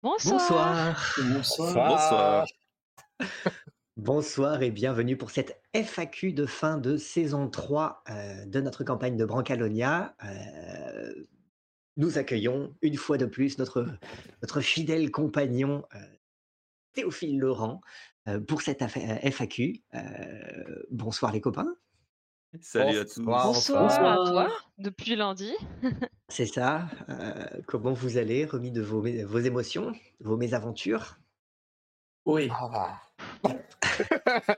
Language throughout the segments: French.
Bonsoir. Bonsoir. Bonsoir. Bonsoir et bienvenue pour cette FAQ de fin de saison 3 euh, de notre campagne de Brancalonia. Euh, nous accueillons une fois de plus notre, notre fidèle compagnon euh, Théophile Laurent euh, pour cette FAQ. Euh, bonsoir les copains, Salut à tous. Bonsoir. Bonsoir à toi, depuis lundi. c'est ça. Euh, comment vous allez, remis de vos, émotions, vos mésaventures? Oui. Ah,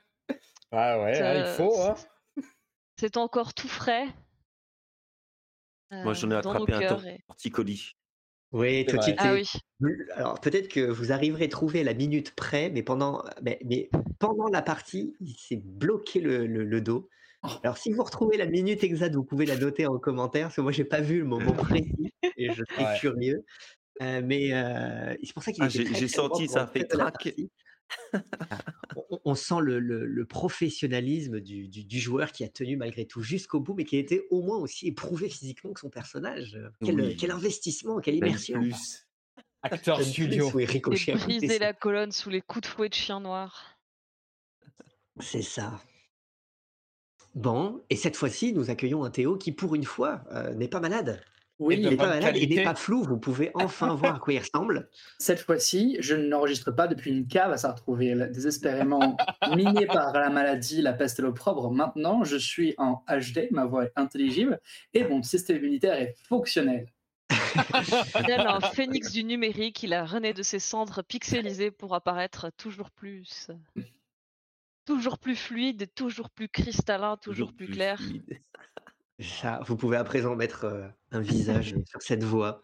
Ah ouais, hein, il Euh, faut. Hein. C'est encore tout frais. Moi, j'en ai euh, dans nos attrapé un torticolis. Oui, vrai. Ah oui, Alors peut-être que vous arriverez à trouver la minute près, mais pendant, mais, mais pendant la partie, il s'est bloqué le, le- le dos. Alors si vous retrouvez la minute exacte, vous pouvez la noter en commentaire, parce que moi j'ai pas vu le moment précis et je suis Ouais. curieux. Euh, mais euh, c'est pour ça qu'il Ah, était j'ai- très, j'ai très senti, ça fait toute la crac. partie. on, on sent le, le- le professionnalisme du, du- du joueur qui a tenu malgré tout jusqu'au bout, mais qui a été au moins aussi éprouvé physiquement que son personnage. Quel, Oui. quel investissement, quelle immersion. plus. Acteur Jeune studio. Briser la colonne sous les coups de fouet de chien noir. C'est ça. Bon, et cette fois-ci, nous accueillons un Théo qui, pour une fois, euh, n'est pas malade. Oui, Il n'est pas malade et n'est pas flou. Vous pouvez enfin voir à quoi il ressemble. cette fois-ci, je n'enregistre pas depuis une cave à s'en retrouver désespérément miné par la maladie, la peste et l'opprobre. Maintenant, je suis en HD, ma voix est intelligible et mon système immunitaire est fonctionnel. Tel un phénix du numérique, il a rené de ses cendres pixelisées pour apparaître toujours plus. Toujours plus fluide, toujours plus cristallin, toujours, plus, clair. fluide. Ça, vous pouvez à présent mettre euh, un visage sur cette voix.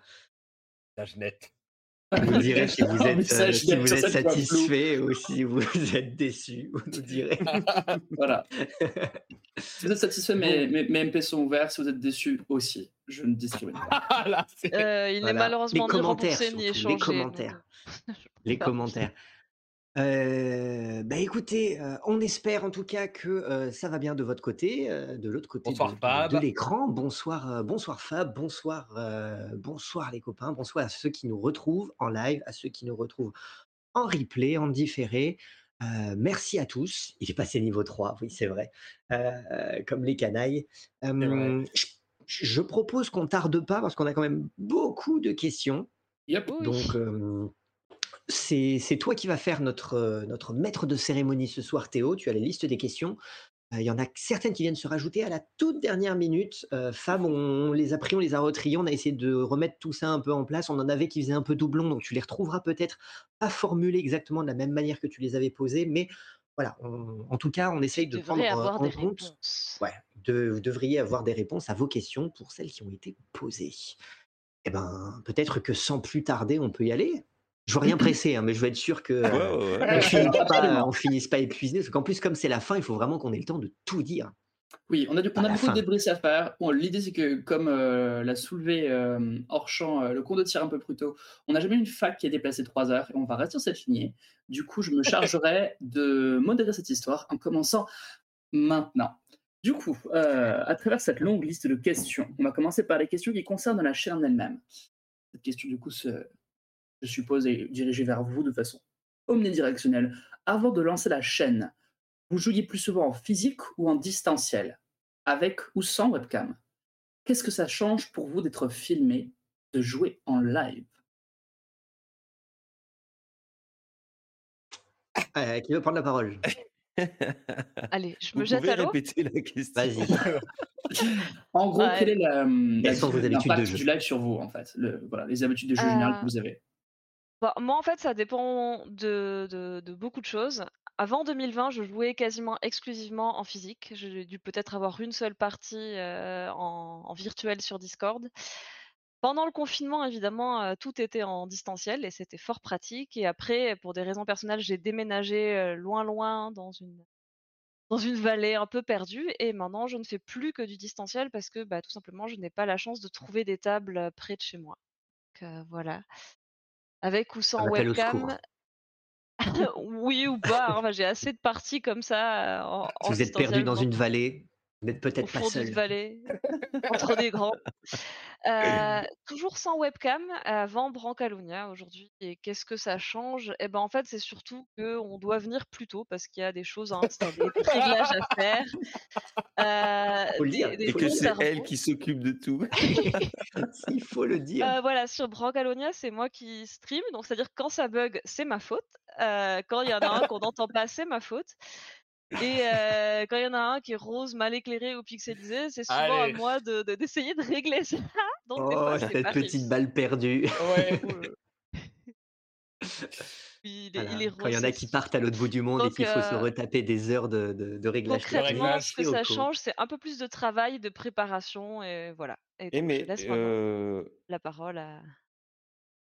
Visage net. Vous nous direz si vous êtes, euh, si vous êtes satisfait ou si vous êtes déçu. Vous nous direz. Voilà. si vous êtes satisfait, mes, mes, mes MP sont ouverts. Si vous êtes déçus aussi, je ne discrimine pas. Là, c'est- Euh, il Voilà. malheureusement Les ni commentaires, remboursé ni échangé. les commentaires. donc- les commentaires. Euh, bah écoutez, euh, on espère en tout cas que euh, ça va bien de votre côté, de l'autre côté Bonsoir, de, de- Fab. de l'écran. Bonsoir, bonsoir Fab, bonsoir, bonsoir les copains, bonsoir à ceux qui nous retrouvent en live, à ceux qui nous retrouvent en replay, en différé. Merci à tous. Il est passé niveau 3, oui c'est vrai, comme les canailles. Vrai. je, je propose qu'on tarde pas parce qu'on a quand même beaucoup de questions. Yep. Donc, c'est toi qui vas faire notre, euh, notre maître de cérémonie ce soir, Théo. Tu as la liste des questions. Euh, Il y en a certaines qui viennent se rajouter à la toute dernière minute. Euh, Fab, on les a pris, on les a retriés, on a essayé de remettre tout ça un peu en place. On en avait qui faisaient un peu doublon, donc tu les retrouveras peut-être pas formulés exactement de la même manière que tu les avais posés, mais voilà, on- en tout cas, on essaye de prendre avoir en des compte. réponses. Ouais, de- vous devriez avoir des réponses à vos questions pour celles qui ont été posées. Eh ben, peut-être que sans plus tarder, on peut y aller. Je veux rien presser, hein, mais je veux être sûr que Ouais, euh, ouais, ouais. on finisse pas, on finisse pas épuisé, parce qu'en plus, comme c'est la fin, il faut vraiment qu'on ait le temps de tout dire. Oui, on a, du- on a beaucoup fin. de débris à faire. Bon, L'idée, c'est que, comme euh, l'a soulevé euh, hors champ euh, le cours de tir un peu plus tôt, on n'a jamais eu une fac qui est déplacée de 3 heures et on va rester sur cette lignée. Du coup, je me chargerai de modérer cette histoire en commençant maintenant. Du coup, euh, à travers cette longue liste de questions, on va commencer par les questions qui concernent la chaîne elle-même. Cette question, du coup, se- je suppose, est dirigée vers vous de façon omnidirectionnelle. Avant de lancer la chaîne, vous jouiez plus souvent en physique ou en distanciel avec ou sans webcam? Qu'est-ce que ça change pour vous d'être filmé, de jouer en live? Euh, qui veut prendre la parole? Allez, je Vous me jette pouvez à l'eau. répéter la question Vas-y. En gros, Ouais. quelle est la, la- sont vos habitudes l'impact de jeu? du live sur vous, en fait? Le- voilà, Les habitudes de jeu Euh, générales que vous avez Bah, moi, en fait, ça dépend de, beaucoup de choses. Avant 2020, je jouais quasiment exclusivement en physique. J'ai dû peut-être avoir une seule partie euh, en, virtuel sur Discord. Pendant le confinement, évidemment, euh, tout était en distanciel et c'était fort pratique. Et après, pour des raisons personnelles, j'ai déménagé euh, loin, loin dans une, dans une vallée un peu perdue. Et maintenant, je ne fais plus que du distanciel parce que bah, tout simplement, je n'ai pas la chance de trouver des tables près de chez moi. Donc voilà. Avec ou sans Un appel au webcam. secours. oui ou pas. hein, enfin, j'ai assez de parties comme ça. En, Si en vous êtes perdu dans une vallée, Vous n'êtes peut-être pas fond seul. d'une vallée, entre des grands. Euh, toujours sans webcam, avant Brancalonia aujourd'hui. Et qu'est-ce que ça change? Eh ben en fait, c'est surtout qu'on doit venir plus tôt parce qu'il y a des choses à installer, des réglages à faire. Euh, Faut le dire, des- des Et que c'est elle qui s'occupe de tout. Il faut le dire. Euh, voilà, sur Brancalonia, c'est moi qui stream, donc c'est-à-dire quand ça bug, c'est ma faute. Euh, quand il y en a un qu'on n'entend pas, c'est ma faute. Et euh, quand il y en a un qui est rose, mal éclairé ou pixelisé, c'est souvent Allez. à moi de- de- d'essayer de, régler ça. Donc des Oh, fois, c'est cette pas petite balle perdue. Ouais. Puis il est, Voilà, il est Quand il y en rose, a qui partent à l'autre bout du monde et Donc, qu'il faut se euh, retaper des heures de, de, de réglage technique. Concrètement, réglage, ce que ça change, c'est un peu plus de travail, de préparation, et voilà. Et donc, je mais, laisse maintenant euh, la parole à...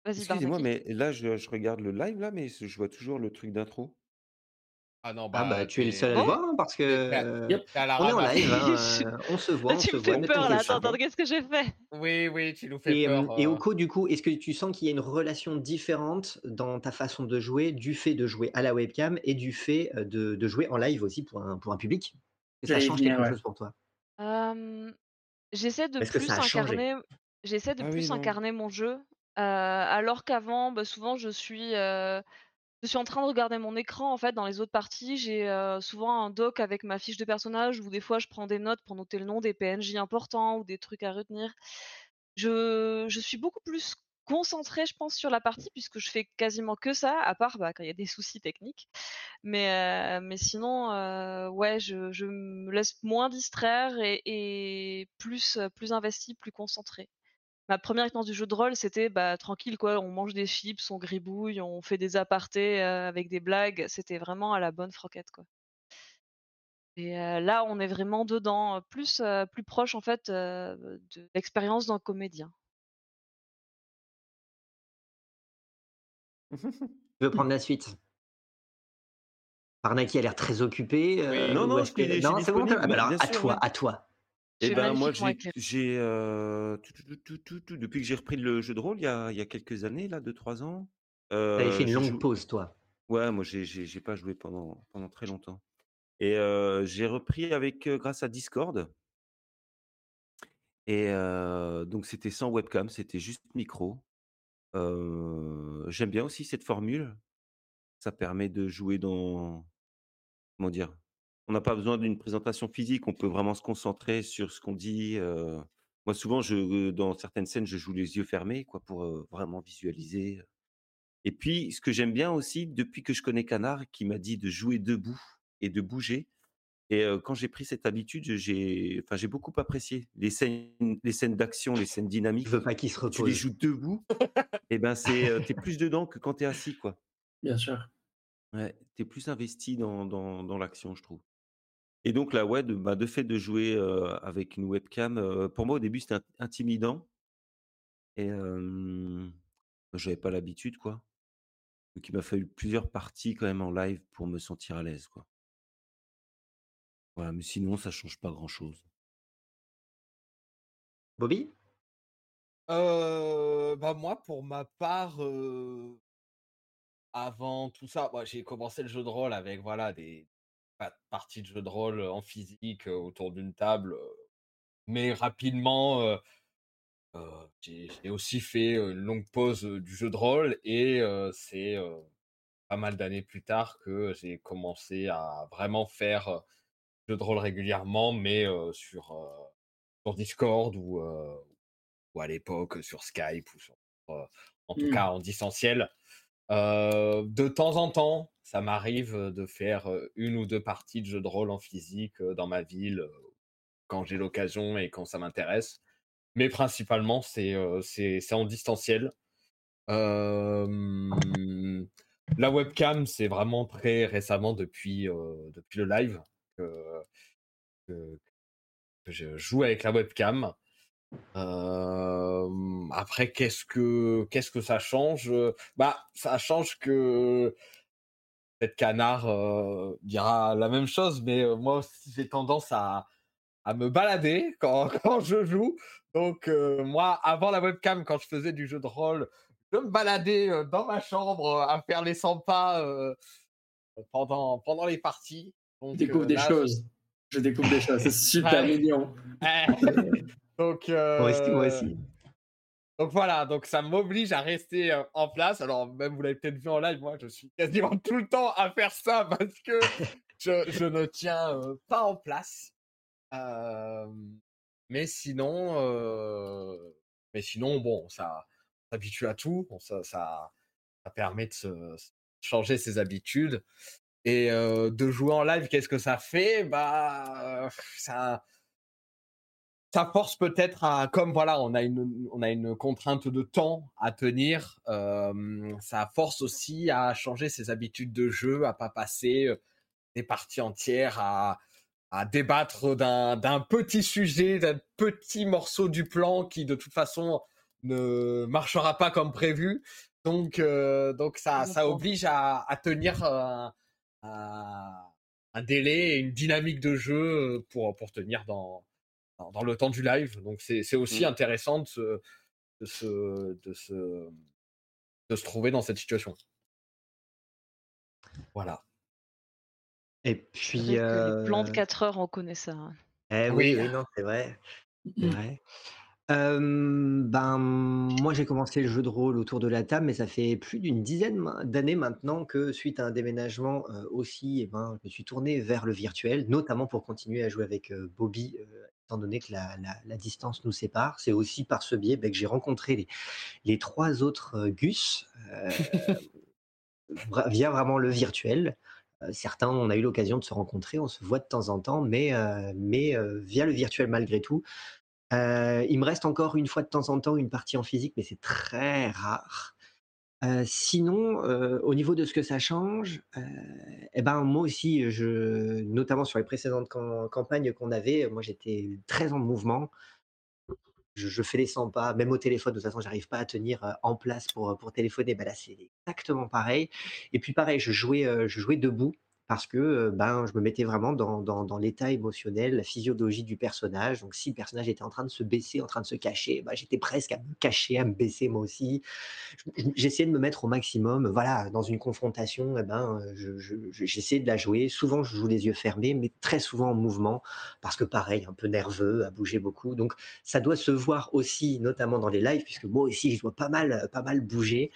Vas-y, excusez-moi, mais là, je, je regarde le live, là, mais je vois toujours le truc d'intro. Ah non, Ah bah, bah tu es le seul à le voir hein, parce que euh, Yep. on est en live, hein, euh, on se voit, Là, on tu se me voit. fais peur, là. Attends, qu'est-ce que j'ai fait? Oui, oui, tu nous fais Et, peur. euh, et euh. Oko, du coup, est-ce que tu sens qu'il y a une relation différente dans ta façon de jouer du fait de jouer à la webcam et du fait euh, de, de jouer en live aussi pour un, pour un public? Ça change quelque ouais. chose pour toi? Euh, J'essaie de plus incarner... J'essaie de Ah plus incarner mon jeu, euh, alors qu'avant, bah, souvent, je suis... euh, Je suis en train de regarder mon écran en fait dans les autres parties. J'ai euh, souvent un doc avec ma fiche de personnage où des fois je prends des notes pour noter le nom des PNJ importants ou des trucs à retenir. Je, suis beaucoup plus concentrée, je pense, sur la partie puisque je fais quasiment que ça, à part bah, quand il y a des soucis techniques. Mais, euh, sinon, euh, ouais, je, me laisse moins distraire et, plus, plus investie, plus concentrée. Ma première expérience du jeu de rôle, c'était bah, tranquille, quoi. On mange des chips, on gribouille, on fait des apartés euh, avec des blagues. C'était vraiment à la bonne franquette, quoi. Et euh, là, on est vraiment dedans, plus, euh, plus proche, en fait, euh, de l'expérience d'un comédien. Tu veux prendre la suite Parnaki a l'air très occupé. euh, Oui. Non, non, je suis- que- je suis non, c'est bon. Ah bah alors, à sûr, toi, ouais. à toi. Eh ben moi j'ai euh, depuis que j'ai repris le jeu de rôle il y a, il y a quelques années là, deux trois ans. T'avais fait euh, une longue pause, toi. Ouais, moi j'ai pas joué pendant pendant très longtemps. Et euh, j'ai repris avec euh, grâce à Discord. Et euh, donc c'était sans webcam, c'était juste micro. Euh, J'aime bien aussi cette formule. Ça permet de jouer dans comment dire. On n'a pas besoin d'une présentation physique, on peut vraiment se concentrer sur ce qu'on dit. euh. Moi souvent, je dans certaines scènes, je joue les yeux fermés quoi pour euh, vraiment visualiser. Et puis, ce que j'aime bien aussi, depuis que je connais Canard, qui m'a dit de jouer debout et de bouger. Et euh, quand j'ai pris cette habitude, j'ai, enfin, j'ai beaucoup apprécié les scènes, les scènes d'action, les scènes Je dynamiques. veux pas qu'il se Tu les repose. joues debout, et ben c'est, euh, t'es plus dedans que quand t'es assis, quoi. Bien sûr. Ouais, t'es plus investi dans, dans, dans l'action, je trouve. Et donc là, ouais, de, bah, de fait de jouer euh, avec une webcam, euh, pour moi au début c'était int- intimidant et euh, j'avais pas l'habitude, quoi. Donc il m'a fallu plusieurs parties quand même en live pour me sentir à l'aise, quoi. Voilà, mais sinon ça change pas grand-chose. Bobby? Euh, bah moi, pour ma part, euh, avant tout ça, moi, j'ai commencé le jeu de rôle avec voilà des pa- parties de jeu de rôle en physique autour d'une table, mais rapidement, euh, j'ai aussi fait une longue pause du jeu de rôle et euh, c'est euh, pas mal d'années plus tard que j'ai commencé à vraiment faire jeu de rôle régulièrement, mais sur sur Discord ou ou à l'époque sur Skype ou sur, en tout Mm. cas en distanciel. Euh, de temps en temps, ça m'arrive de faire euh, une ou deux parties de jeux de rôle en physique euh, dans ma ville euh, quand j'ai l'occasion et quand ça m'intéresse. Mais principalement, c'est euh, en distanciel. Euh, la webcam, c'est vraiment très récemment depuis, euh, le live que je joue avec la webcam. Euh, après, qu'est-ce que qu'est-ce que ça change? Bah, ça change que peut-être Canard euh, dira la même chose, mais euh, moi aussi j'ai tendance à, à me balader quand, quand je joue. Donc euh, moi, avant la webcam, quand je faisais du jeu de rôle, je me baladais euh, dans ma chambre euh, à faire les 100 pas euh, pendant pendant les parties. Donc Découvre euh, des là, choses. Je découvre des choses, c'est super mignon. donc, Moi aussi, moi euh, aussi. donc voilà, donc ça m'oblige à rester euh, en place. Alors même vous l'avez peut-être vu en live, moi je suis quasiment tout le temps à faire ça parce que je, je ne tiens euh, pas en place. Euh, mais sinon, euh, mais sinon bon, ça s'habitue à tout. Bon, ça, ça, ça permet de se, changer ses habitudes et de jouer en live. Qu'est-ce que ça fait? Bah, ça ça force peut-être à, comme voilà, on a une, on a une contrainte de temps à tenir, euh, ça force aussi à changer ses habitudes de jeu, à pas passer euh, des parties entières à, à débattre d'un, petit sujet, d'un petit morceau du plan qui de toute façon ne marchera pas comme prévu. Donc, euh, donc ça, ça oblige à, à tenir un, un délai et une dynamique de jeu pour, pour tenir dans, dans, dans le temps du live. Donc c'est aussi Mm. intéressant de se, de, se, de, se, de se trouver dans cette situation. Voilà. Et puis, que les plans de euh, 4 heures, on connaît ça. hein. eh oui, non, c'est vrai. Mm. Hem, ben, moi, j'ai commencé le jeu de rôle autour de la table, mais ça fait plus d'une dizaine d'années maintenant que, suite à un déménagement, heu, aussi, et ben, je me suis tourné vers le virtuel, notamment pour continuer à jouer avec, heu, Bobby, donné que la distance nous sépare. C'est aussi par ce biais, beh, que j'ai rencontré les les 3 autres, heu, Gus, vra via vraiment le virtuel. Heu, certains, on a eu l'occasion de se rencontrer, on se voit de temps en temps, mais mais via le virtuel malgré tout. Il me reste encore une fois de temps en temps une partie en physique, mais c'est très rare. Sinon, au niveau de ce que ça change, et ben, moi aussi, je notamment sur les précédentes cam campagnes qu'on avait, moi j'étais très en mouvement. Je fais les 100 pas, même au téléphone, de toute façon, j'arrive pas à tenir, en place pour, pour téléphoner. Bah, là, c'est exactement pareil et puis pareil, je jouais, je jouais debout parce que, ben, je me mettais vraiment dans l'état émotionnel, la physiologie du personnage. Donc si le personnage était en train de se baisser, en train de se cacher, bah, j'étais presque à me cacher, à me baisser moi aussi. Je je j'essayais de me mettre au maximum, voilà, dans une confrontation et ben, j'essayais de la jouer. Souvent, je joue les yeux fermés, mais très souvent en mouvement parce que pareil, un peu nerveux, à bouger beaucoup. Donc ça doit se voir aussi, notamment dans les lives, puisque moi aussi, je dois pas mal, pas mal bouger.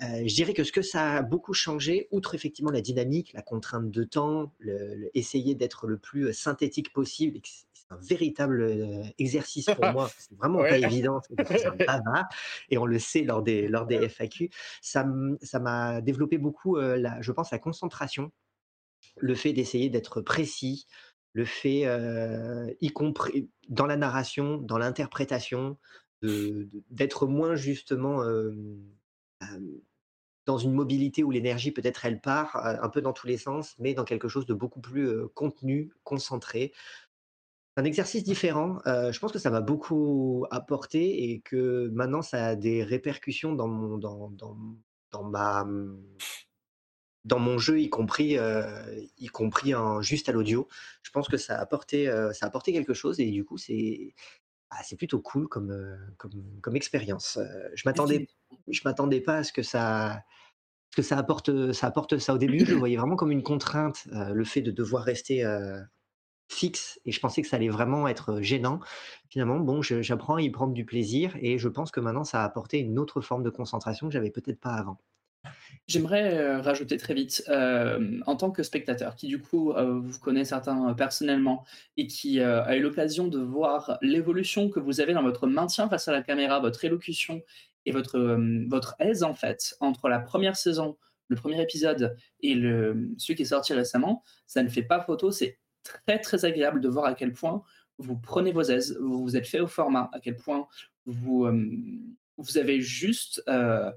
Je dirais que ce que ça a beaucoup changé, outre effectivement la dynamique, la contrainte de temps, le, le- essayer d'être le plus synthétique possible, c'est un véritable euh, exercice pour moi. C'est vraiment Ouais. pas évident c'est un bavard, et on le sait lors des, lors des FAQ. Ça m'a développé beaucoup, euh, la, je pense, la concentration, le fait d'essayer d'être précis, le fait, euh, y compris dans la narration, dans l'interprétation, d'être moins justement euh, euh, dans une mobilité où l'énergie peut-être elle part euh, un peu dans tous les sens, mais dans quelque chose de beaucoup plus euh, contenu, concentré. Un exercice différent. euh, je pense que ça m'a beaucoup apporté et que maintenant ça a des répercussions dans mon, dans, dans, dans ma, dans mon jeu, y compris, y compris en juste à l'audio. Je pense que ça a apporté, ça a apporté quelque chose et du coup, c'est c'est plutôt cool comme, comme comme expérience. Je m'attendais je m'attendais pas à ce que ça que ça apporte, ça apporte ça. Au début, je le voyais vraiment comme une contrainte, heu, le fait de devoir rester, heu, fixe et je pensais que ça allait vraiment être, gênant. Finalement, bon, j'apprends à y prendre du plaisir et je pense que maintenant ça a apporté une autre forme de concentration que j'avais peut-être pas avant. J'aimerais euh, rajouter très vite, euh, en tant que spectateur, qui du coup euh, vous connaît certains euh, personnellement et qui euh, a eu l'occasion de voir l'évolution que vous avez dans votre maintien face à la caméra, votre élocution et votre, euh, votre aise en fait entre la première saison, le premier épisode et le, celui qui est sorti récemment, ça ne fait pas photo, c'est très très agréable de voir à quel point vous prenez vos aises, vous vous êtes fait au format, à quel point vous, euh, vous avez juste... euh,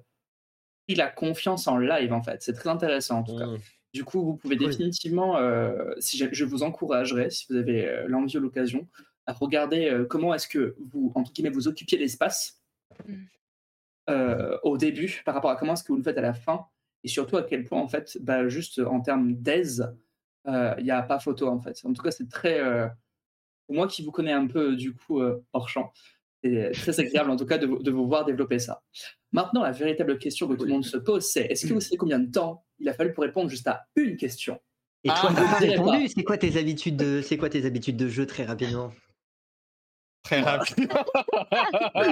pris la confiance en live en fait. C'est très intéressant en tout cas. Mmh. Du coup, vous pouvez Cool. définitivement, euh, si je, je vous encouragerais, si vous avez euh, l'envie ou l'occasion, à regarder euh, comment est-ce que vous, entre guillemets, vous occupiez l'espace Mm. Euh, au début par rapport à comment est-ce que vous le faites à la fin et surtout à quel point en fait, bah, juste en termes d'aise, il n'y a pas photo en fait. En tout cas, c'est très, euh, pour moi qui vous connais un peu du coup euh, hors champ, c'est très agréable en tout cas de, vous- de vous voir développer ça. Maintenant, la véritable question que tout le monde se pose, c'est est-ce que vous savez combien de temps il a fallu pour répondre juste à une question? Et toi, Ah, tu pas je dirais répondu. C'est quoi tes habitudes de, c'est quoi tes habitudes de jeu très rapidement? Très rapide.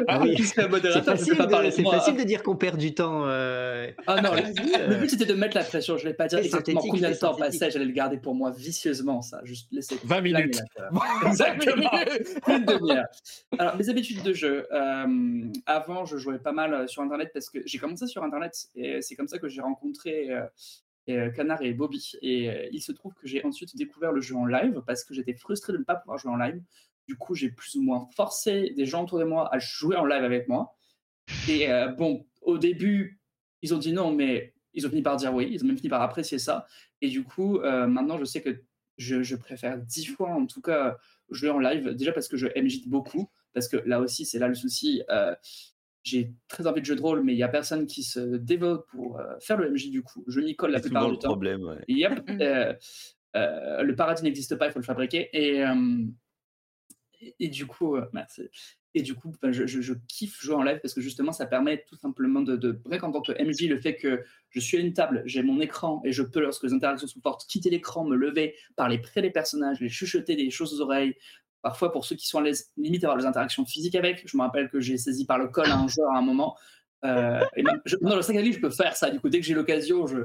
Ah oui. C'est facile, pas de, de c'est moi. facile de dire qu'on perd du temps. euh, Ah non, le, but c'était de mettre la pression. Je vais pas dire exactement combien de temps passait. J'allais le garder pour moi vicieusement, ça. Juste laisser 20 planer minutes. Exactement. Une demi-heure. Alors, mes habitudes de jeu. euh, avant, je jouais pas mal euh, sur Internet parce que j'ai commencé sur Internet et c'est comme ça que j'ai rencontré euh, Canard et Bobby. Et il se trouve que j'ai ensuite découvert le jeu en live parce que j'étais frustré de ne pas pouvoir jouer en live. Du coup, j'ai plus ou moins forcé des gens autour de moi à jouer en live avec moi. Et euh, bon, au début, ils ont dit non, mais ils ont fini par dire oui. Ils ont même fini par apprécier ça. Et du coup, euh, maintenant, je sais que je, je préfère dix fois, en tout cas, jouer en live. Déjà parce que je MJ beaucoup. Parce que là aussi, c'est là le souci. euh, j'ai très envie de jeu de rôle, mais il n'y a personne qui se dévote pour euh, faire le MJ du coup. Je m'y colle la plupart du le temps. problème. ouais. Yep. Mm. euh, euh, le paradis n'existe pas, il faut le fabriquer. Et, euh, et, du coup, euh, coup, ben, je, kiffe jouer en live parce que justement, ça permet tout simplement de, de rien qu'en tant que MJ, le fait que je suis à une table, j'ai mon écran et je peux, lorsque les interactions sont fortes, quitter l'écran, me lever, parler près des personnages, les chuchoter des choses aux oreilles. Parfois, pour ceux qui sont à l'aise, limite avoir des interactions physiques avec. Je me rappelle que j'ai saisi par le col un joueur à un moment. Euh, je, non, le 5 je peux faire ça. Du coup, dès que j'ai l'occasion, je,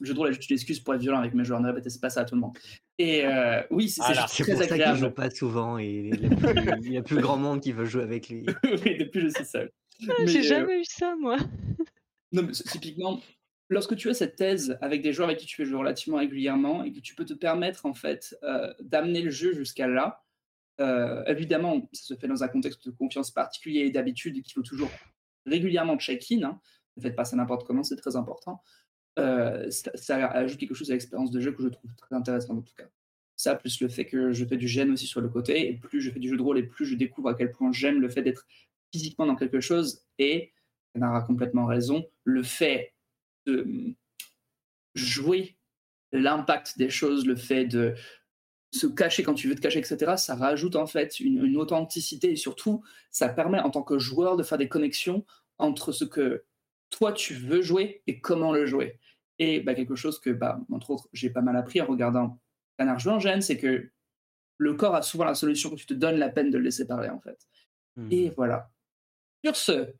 je, je drôle, juste une excuse pour être violent avec mes joueurs. Ne répétez pas ça à tout le monde. Et euh, oui, c'est Voilà. très pour ça qu'il agréable. joue pas souvent et il y a plus, il y a plus grand monde qui veut jouer avec lui. oui, depuis, je suis seul. Mais, J'ai euh, jamais eu ça, moi. Non, mais c'est- typiquement, lorsque tu as cette thèse avec des joueurs avec qui tu jouer relativement régulièrement et que tu peux te permettre en fait euh, d'amener le jeu jusqu'à là, euh, évidemment, ça se fait dans un contexte de confiance particulier et d'habitude qu'il faut toujours régulièrement check-in. hein. Ne faites pas ça n'importe comment, c'est très important. Euh, ça, ajoute quelque chose à l'expérience de jeu que je trouve très intéressante en tout cas. Ça, plus le fait que je fais du gène aussi sur le côté, et plus je fais du jeu de rôle, et plus je découvre à quel point j'aime le fait d'être physiquement dans quelque chose, et Canard a complètement raison, le fait de hum, jouer l'impact des choses, le fait de se cacher quand tu veux te cacher, etc., ça rajoute en fait une authenticité et surtout, ça permet en tant que joueur de faire des connexions entre ce que toi tu veux jouer et comment le jouer. Et bah, quelque chose que, bah, entre autres, j'ai pas mal appris en regardant Canard jouer en gêne, c'est que le corps a souvent la solution quand tu te donnes la peine de le laisser parler en fait. Hmm. Et voilà. Sur ce,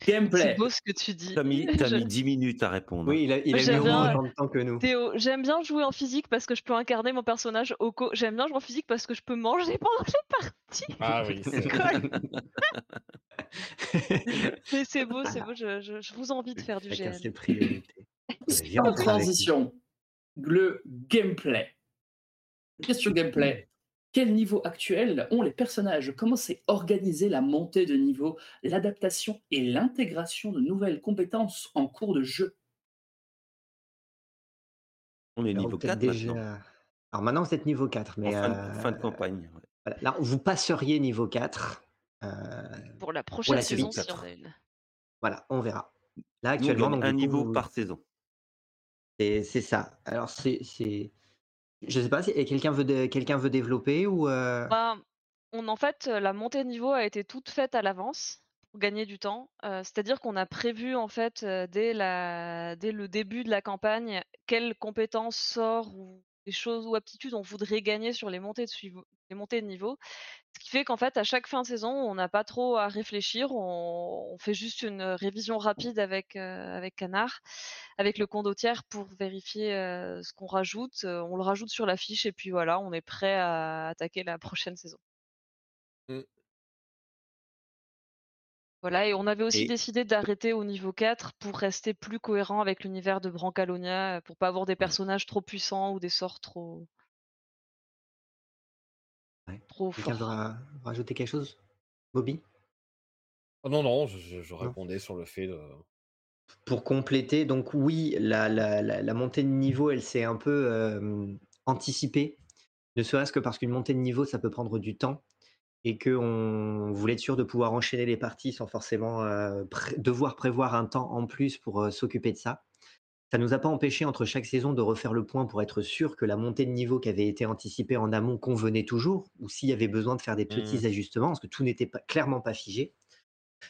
C'est gameplay. beau ce que tu dis. T'as mis, t'as Je- mis 10 minutes à répondre. Oui, il a, il a mis bien, autant de temps que nous. Théo, j'aime bien jouer en physique parce que je peux incarner mon personnage au co. J'aime bien jouer en physique parce que je peux manger pendant les parties. Ah oui, c'est Colle. Mais c'est beau, c'est beau. Je, je- je vous envie de faire du GN. En on transition, le gameplay. Question gameplay. Quel niveau actuel ont les personnages? Comment s'est organisée la montée de niveau, l'adaptation et l'intégration de nouvelles compétences en cours de jeu? On est niveau peut-être 4 déjà- maintenant. Alors maintenant, vous êtes niveau 4, mais en fin, de, euh, fin de campagne. ouais. là, vous passeriez niveau 4. euh, Pour la prochaine la saison, si on voilà, on verra. Là, Nous, on actuellement, gagne donc, un coup, niveau vous- par saison. C'est ça. Alors, c'est. Je sais pas si quelqu'un veut, dé- quelqu'un veut développer ou. euh, Bah, on, en fait, la montée de niveau a été toute faite à l'avance pour gagner du temps. C'est-à-dire qu'on a prévu en fait dès, la, dès le début de la campagne quelles compétences, sorts ou des choses ou aptitudes on voudrait gagner sur les montées de, les niveau. Ce qui fait qu'en fait, à chaque fin de saison, on n'a pas trop à réfléchir. On, fait juste une révision rapide avec, euh, avec Canard, avec le condottière pour vérifier euh, ce qu'on rajoute. Euh, on le rajoute sur la fiche et puis voilà, on est prêt à attaquer la prochaine saison. Mm. Voilà, et on avait aussi Et- décidé d'arrêter au niveau 4 pour rester plus cohérent avec l'univers de Brancalonia, pour pas avoir des personnages trop puissants ou des sorts trop, Ouais. trop Quelqu'un veut rajouter quelque chose? Bobby? Oh non, non, je, je- je Non. répondais sur le fait de. Pour compléter, donc oui, la, la- la- la montée de niveau, elle s'est un peu euh, anticipée, ne serait-ce que parce qu'une montée de niveau, ça peut prendre du temps et qu'on voulait être sûr de pouvoir enchaîner les parties sans forcément euh, pré- devoir prévoir un temps en plus pour euh, s'occuper de ça. Ça nous a pas empêché entre chaque saison de refaire le point pour être sûr que la montée de niveau qui avait été anticipée en amont convenait toujours, ou s'il y avait besoin de faire des petits ajustements, parce que tout n'était pas, clairement pas figé.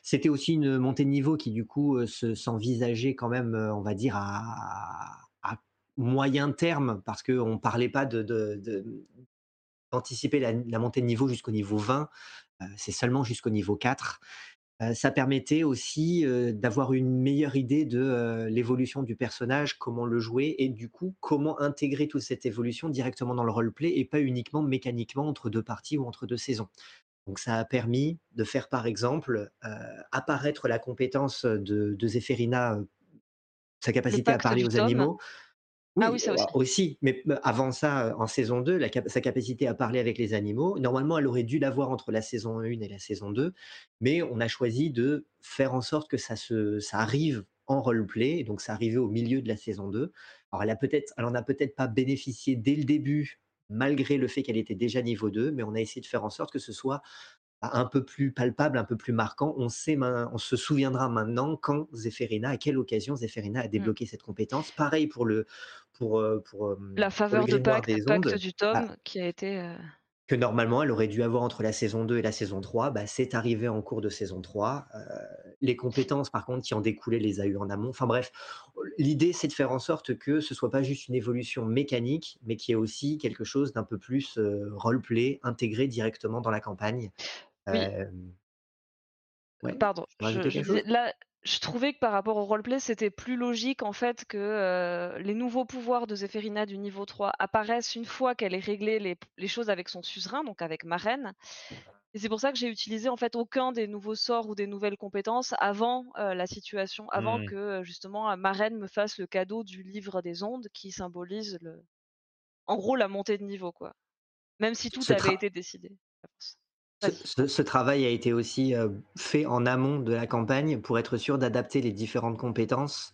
C'était aussi une montée de niveau qui, du coup, euh, se- s'envisageait quand même, euh, on va dire, à, à moyen terme, parce qu'on ne parlait pas de, de- de- d'anticiper la, la montée de niveau jusqu'au niveau 20, euh, c'est seulement jusqu'au niveau 4. Euh, ça permettait aussi euh, d'avoir une meilleure idée de l'évolution du personnage, comment le jouer, et du coup, comment intégrer toute cette évolution directement dans le roleplay et pas uniquement mécaniquement entre deux parties ou entre deux saisons. Donc ça a permis de faire par exemple euh, apparaître la compétence de, de Zéphérina, euh, sa capacité à parler aux tome. Animaux. Ah Oui, oui, ça aussi. aussi, mais euh, avant ça, euh, en saison 2, la cap- sa capacité à parler avec les animaux, normalement, elle aurait dû l'avoir entre la saison 1 et la saison 2, mais on a choisi de faire en sorte que ça, se, ça arrive en roleplay, donc ça arrivait au milieu de la saison 2. Alors, elle a peut-être, elle en a peut-être pas bénéficié dès le début, malgré le fait qu'elle était déjà niveau 2, mais on a essayé de faire en sorte que ce soit un peu plus palpable, un peu plus marquant. On, sait, on se souviendra maintenant quand Zéphérina, à quelle occasion Zéphérina a débloqué cette compétence. Pareil pour le, pour, euh, pour, La faveur de pacte, des pacte ondes. du tome, Bah, qui a été. euh, que normalement elle aurait dû avoir entre la saison 2 et la saison 3, bah, c'est arrivé en cours de saison 3. Euh, les compétences, par contre, qui en découlaient, les a eues en amont. Enfin bref, l'idée, c'est de faire en sorte que ce soit pas juste une évolution mécanique, mais qu'il y ait aussi quelque chose d'un peu plus euh, roleplay, intégré directement dans la campagne. Oui. Ouais, Pardon, je, je là, je trouvais que par rapport au roleplay, c'était plus logique en fait que euh, les nouveaux pouvoirs de Zéphérina du niveau 3 apparaissent une fois qu'elle ait réglé les, les choses avec son suzerain, donc avec Marraine. Et c'est pour ça que j'ai utilisé en fait aucun des nouveaux sorts ou des nouvelles compétences avant euh, la situation, avant Mmh. que euh, justement Marraine me fasse le cadeau du livre des ondes qui symbolise le, en gros la montée de niveau quoi. Même si tout avait été décidé. Ce, travail a été aussi euh, fait en amont de la campagne pour être sûr d'adapter les différentes compétences,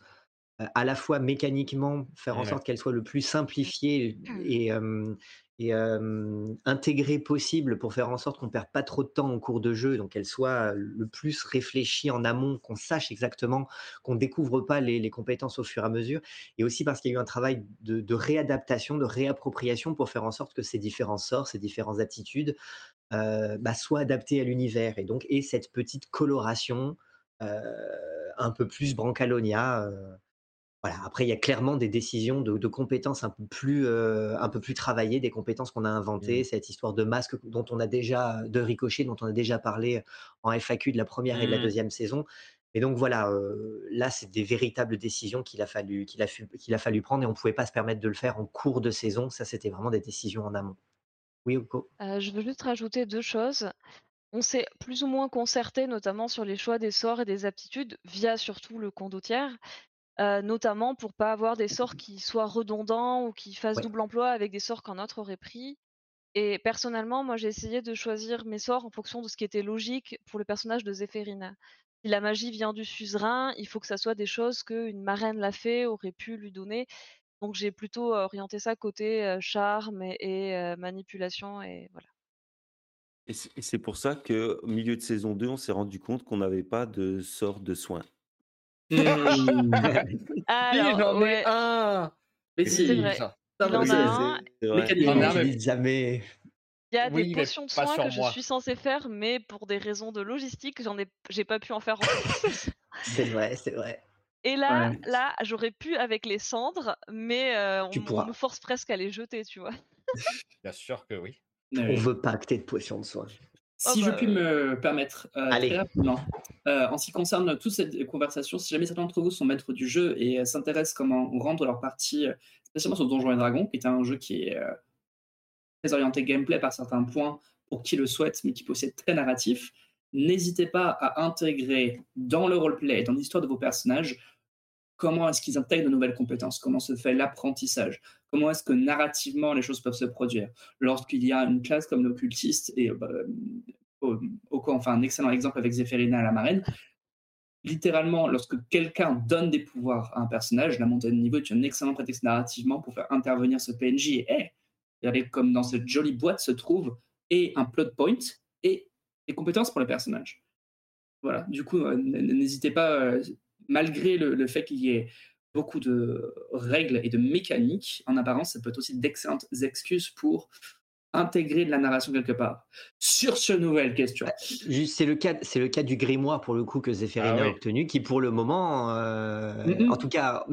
euh, à la fois mécaniquement, faire en Ouais. sorte qu'elles soient le plus simplifiées et, euh, et, euh, intégrées possible pour faire en sorte qu'on ne perde pas trop de temps en cours de jeu, donc qu'elles soient le plus réfléchies en amont, qu'on sache exactement, qu'on ne découvre pas les, les compétences au fur et à mesure, et aussi parce qu'il y a eu un travail de, de réadaptation, de réappropriation pour faire en sorte que ces différents sorts, ces différentes aptitudes bah, soit adapté à l'univers et donc et cette petite coloration euh, un peu plus Brancalonia. euh, voilà. Après, il y a clairement des décisions de, de compétences un peu plus euh, un peu plus travaillées, des compétences qu'on a inventées. Mmh. Cette histoire de masque dont on a déjà de ricochet, dont on a déjà parlé en FAQ de la première et de la Mmh. deuxième saison. Et donc voilà, euh, là, c'est des véritables décisions qu'il a fallu qu'il a, qu'il a fallu prendre et on ne pouvait pas se permettre de le faire en cours de saison. Ça, c'était vraiment des décisions en amont. Oui, Oko Euh, je veux juste rajouter deux choses. On s'est plus ou moins concerté, notamment sur les choix des sorts et des aptitudes, via surtout le condottière, euh, notamment pour pas avoir des sorts qui soient redondants ou qui fassent Ouais. double emploi avec des sorts qu'un autre aurait pris. Et personnellement, moi, j'ai essayé de choisir mes sorts en fonction de ce qui était logique pour le personnage de Zéphérina. Si la magie vient du suzerain, il faut que ça soit des choses qu'une marraine l'a fait, aurait pu lui donner. Donc j'ai plutôt orienté ça côté euh, charme et, et, euh, manipulation et voilà. Et c'est pour ça qu'au milieu de saison 2, on s'est rendu compte qu'on n'avait pas de sort de soin. Mmh. Alors, j'en ouais, ai un Mais C'est si, c'est vrai. ça. ça Il en a un. C'est vrai. Mécaniquement, Il Non, mais- n'utilise jamais. Il y a Oui, des potions de soins que je suis censée faire, mais pour des raisons de logistique, j'en ai, j'ai pas pu en faire en plus. C'est vrai, c'est vrai. Et là, Ouais. là, j'aurais pu avec les cendres, mais euh, on, me force presque à les jeter, tu vois. Bien sûr que oui. On veut pas que t'aies de potions de soin. Oh Si je bah, puis me permettre, euh, Allez. très rapidement, euh, en ce qui concerne toute cette conversation, si jamais certains d'entre vous sont maîtres du jeu et euh, s'intéressent comment rendre leur partie, euh, spécialement sur Donjons et Dragons, qui est un jeu qui est euh, très orienté gameplay par certains points pour qui le souhaite, mais qui possède très narratif, n'hésitez pas à intégrer dans le roleplay, dans l'histoire de vos personnages, comment est-ce qu'ils intègrent de nouvelles compétences, comment se fait l'apprentissage, comment est-ce que narrativement les choses peuvent se produire. Lorsqu'il y a une classe comme l'occultiste, et bah, au, au quoi, enfin un excellent exemple avec Zéphérina à la marraine, littéralement, lorsque quelqu'un donne des pouvoirs à un personnage, la montée de niveau est un excellent prétexte narrativement pour faire intervenir ce PNJ. Et hey, regardez comme dans cette jolie boîte se trouve et un plot point et des compétences pour le personnage. Voilà, du coup, euh, n'hésitez pas, euh, malgré le, le fait qu'il y ait beaucoup de règles et de mécaniques, en apparence, ça peut être aussi d'excellentes excuses pour intégrer de la narration quelque part. Sur ce nouvelle question. Bah, c'est le cas, c'est le cas du grimoire pour le coup que Zéphérine Ah a oui. obtenu, qui pour le moment, euh, en tout cas,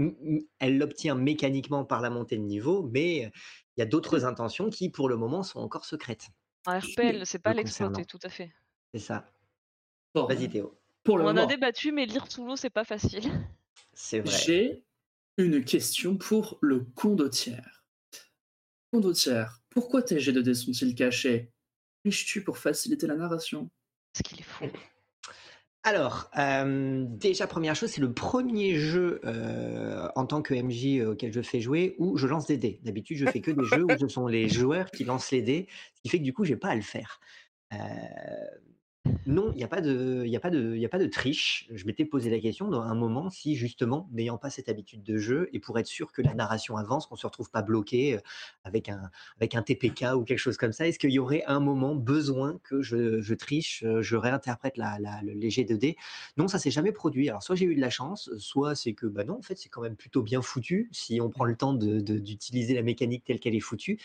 elle l'obtient mécaniquement par la montée de niveau, mais il y a d'autres intentions qui pour le moment sont encore secrètes. Un RPL, c'est pas le l'exploiter, tout à fait. C'est ça. Bon, Vas-y Théo. pour le On en a débattu, mais lire sous l'eau, c'est pas facile. C'est vrai. j'ai une question pour le condottière. Condottière, pourquoi tes G2D sont-ils cachés? Triches-tu pour faciliter la narration? Parce qu'il est fou. Alors, euh, déjà, première chose, c'est le premier jeu euh, en tant que MJ euh, auquel je fais jouer où je lance des dés. D'habitude, je fais que des jeux où ce sont les joueurs qui lancent les dés, ce qui fait que du coup, j'ai pas à le faire. Euh, non, il n'y a, pas de- a, a pas de triche. Je m'étais posé la question dans un moment si, justement, n'ayant pas cette habitude de jeu et pour être sûr que la narration avance, qu'on ne se retrouve pas bloqué euh, avec un, avec un TPK ou quelque chose comme ça, est-ce qu'il y aurait un moment besoin que je, je triche, euh, je réinterprète la, la- le léger 2D Non, ça s'est jamais produit. Alors, soit j'ai eu de la chance, soit c'est que, bah non, en fait, c'est quand même plutôt bien foutu si on prend le temps de- de- d'utiliser la mécanique telle qu'elle est foutue.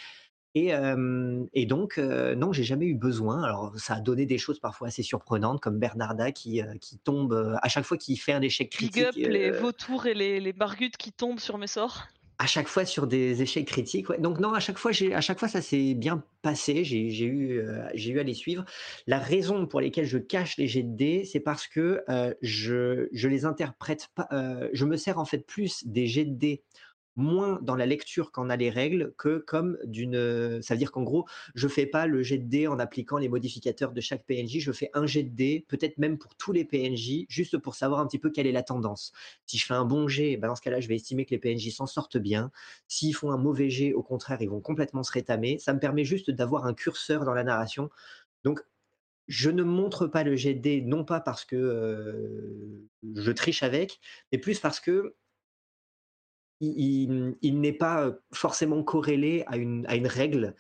Et, euh, et donc, euh, non, j'ai jamais eu besoin. Alors, ça a donné des choses parfois assez surprenantes, comme Bernarda qui, euh, qui tombe à chaque fois qu'il fait un échec Big critique. up les vautours et les, les bargutes qui tombent sur mes sorts. à chaque fois sur des échecs critiques. ouais. Donc non, à chaque fois, à chaque fois, ça s'est bien passé. J'ai, eu, j'ai eu à les suivre. La raison pour laquelle je cache les jets de dés, c'est parce que je, je les interprète pas. je me sers en fait plus des jets de dés moins dans la lecture qu'en a les règles que comme d'une ça veut dire qu'en gros je fais pas le jet de dés en appliquant les modificateurs de chaque PNJ je fais un jet de dés peut-être même pour tous les PNJ juste pour savoir un petit peu quelle est la tendance. Si je fais un bon jet ben dans ce cas-là je vais estimer que les PNJ s'en sortent bien. S'ils font un mauvais jet au contraire ils vont complètement se rétamer. Ça me permet juste d'avoir un curseur dans la narration. Donc je ne montre pas le jet de dés non pas parce que euh, je triche avec mais plus parce que il, n'est pas euh, forcément corrélé à une, règle.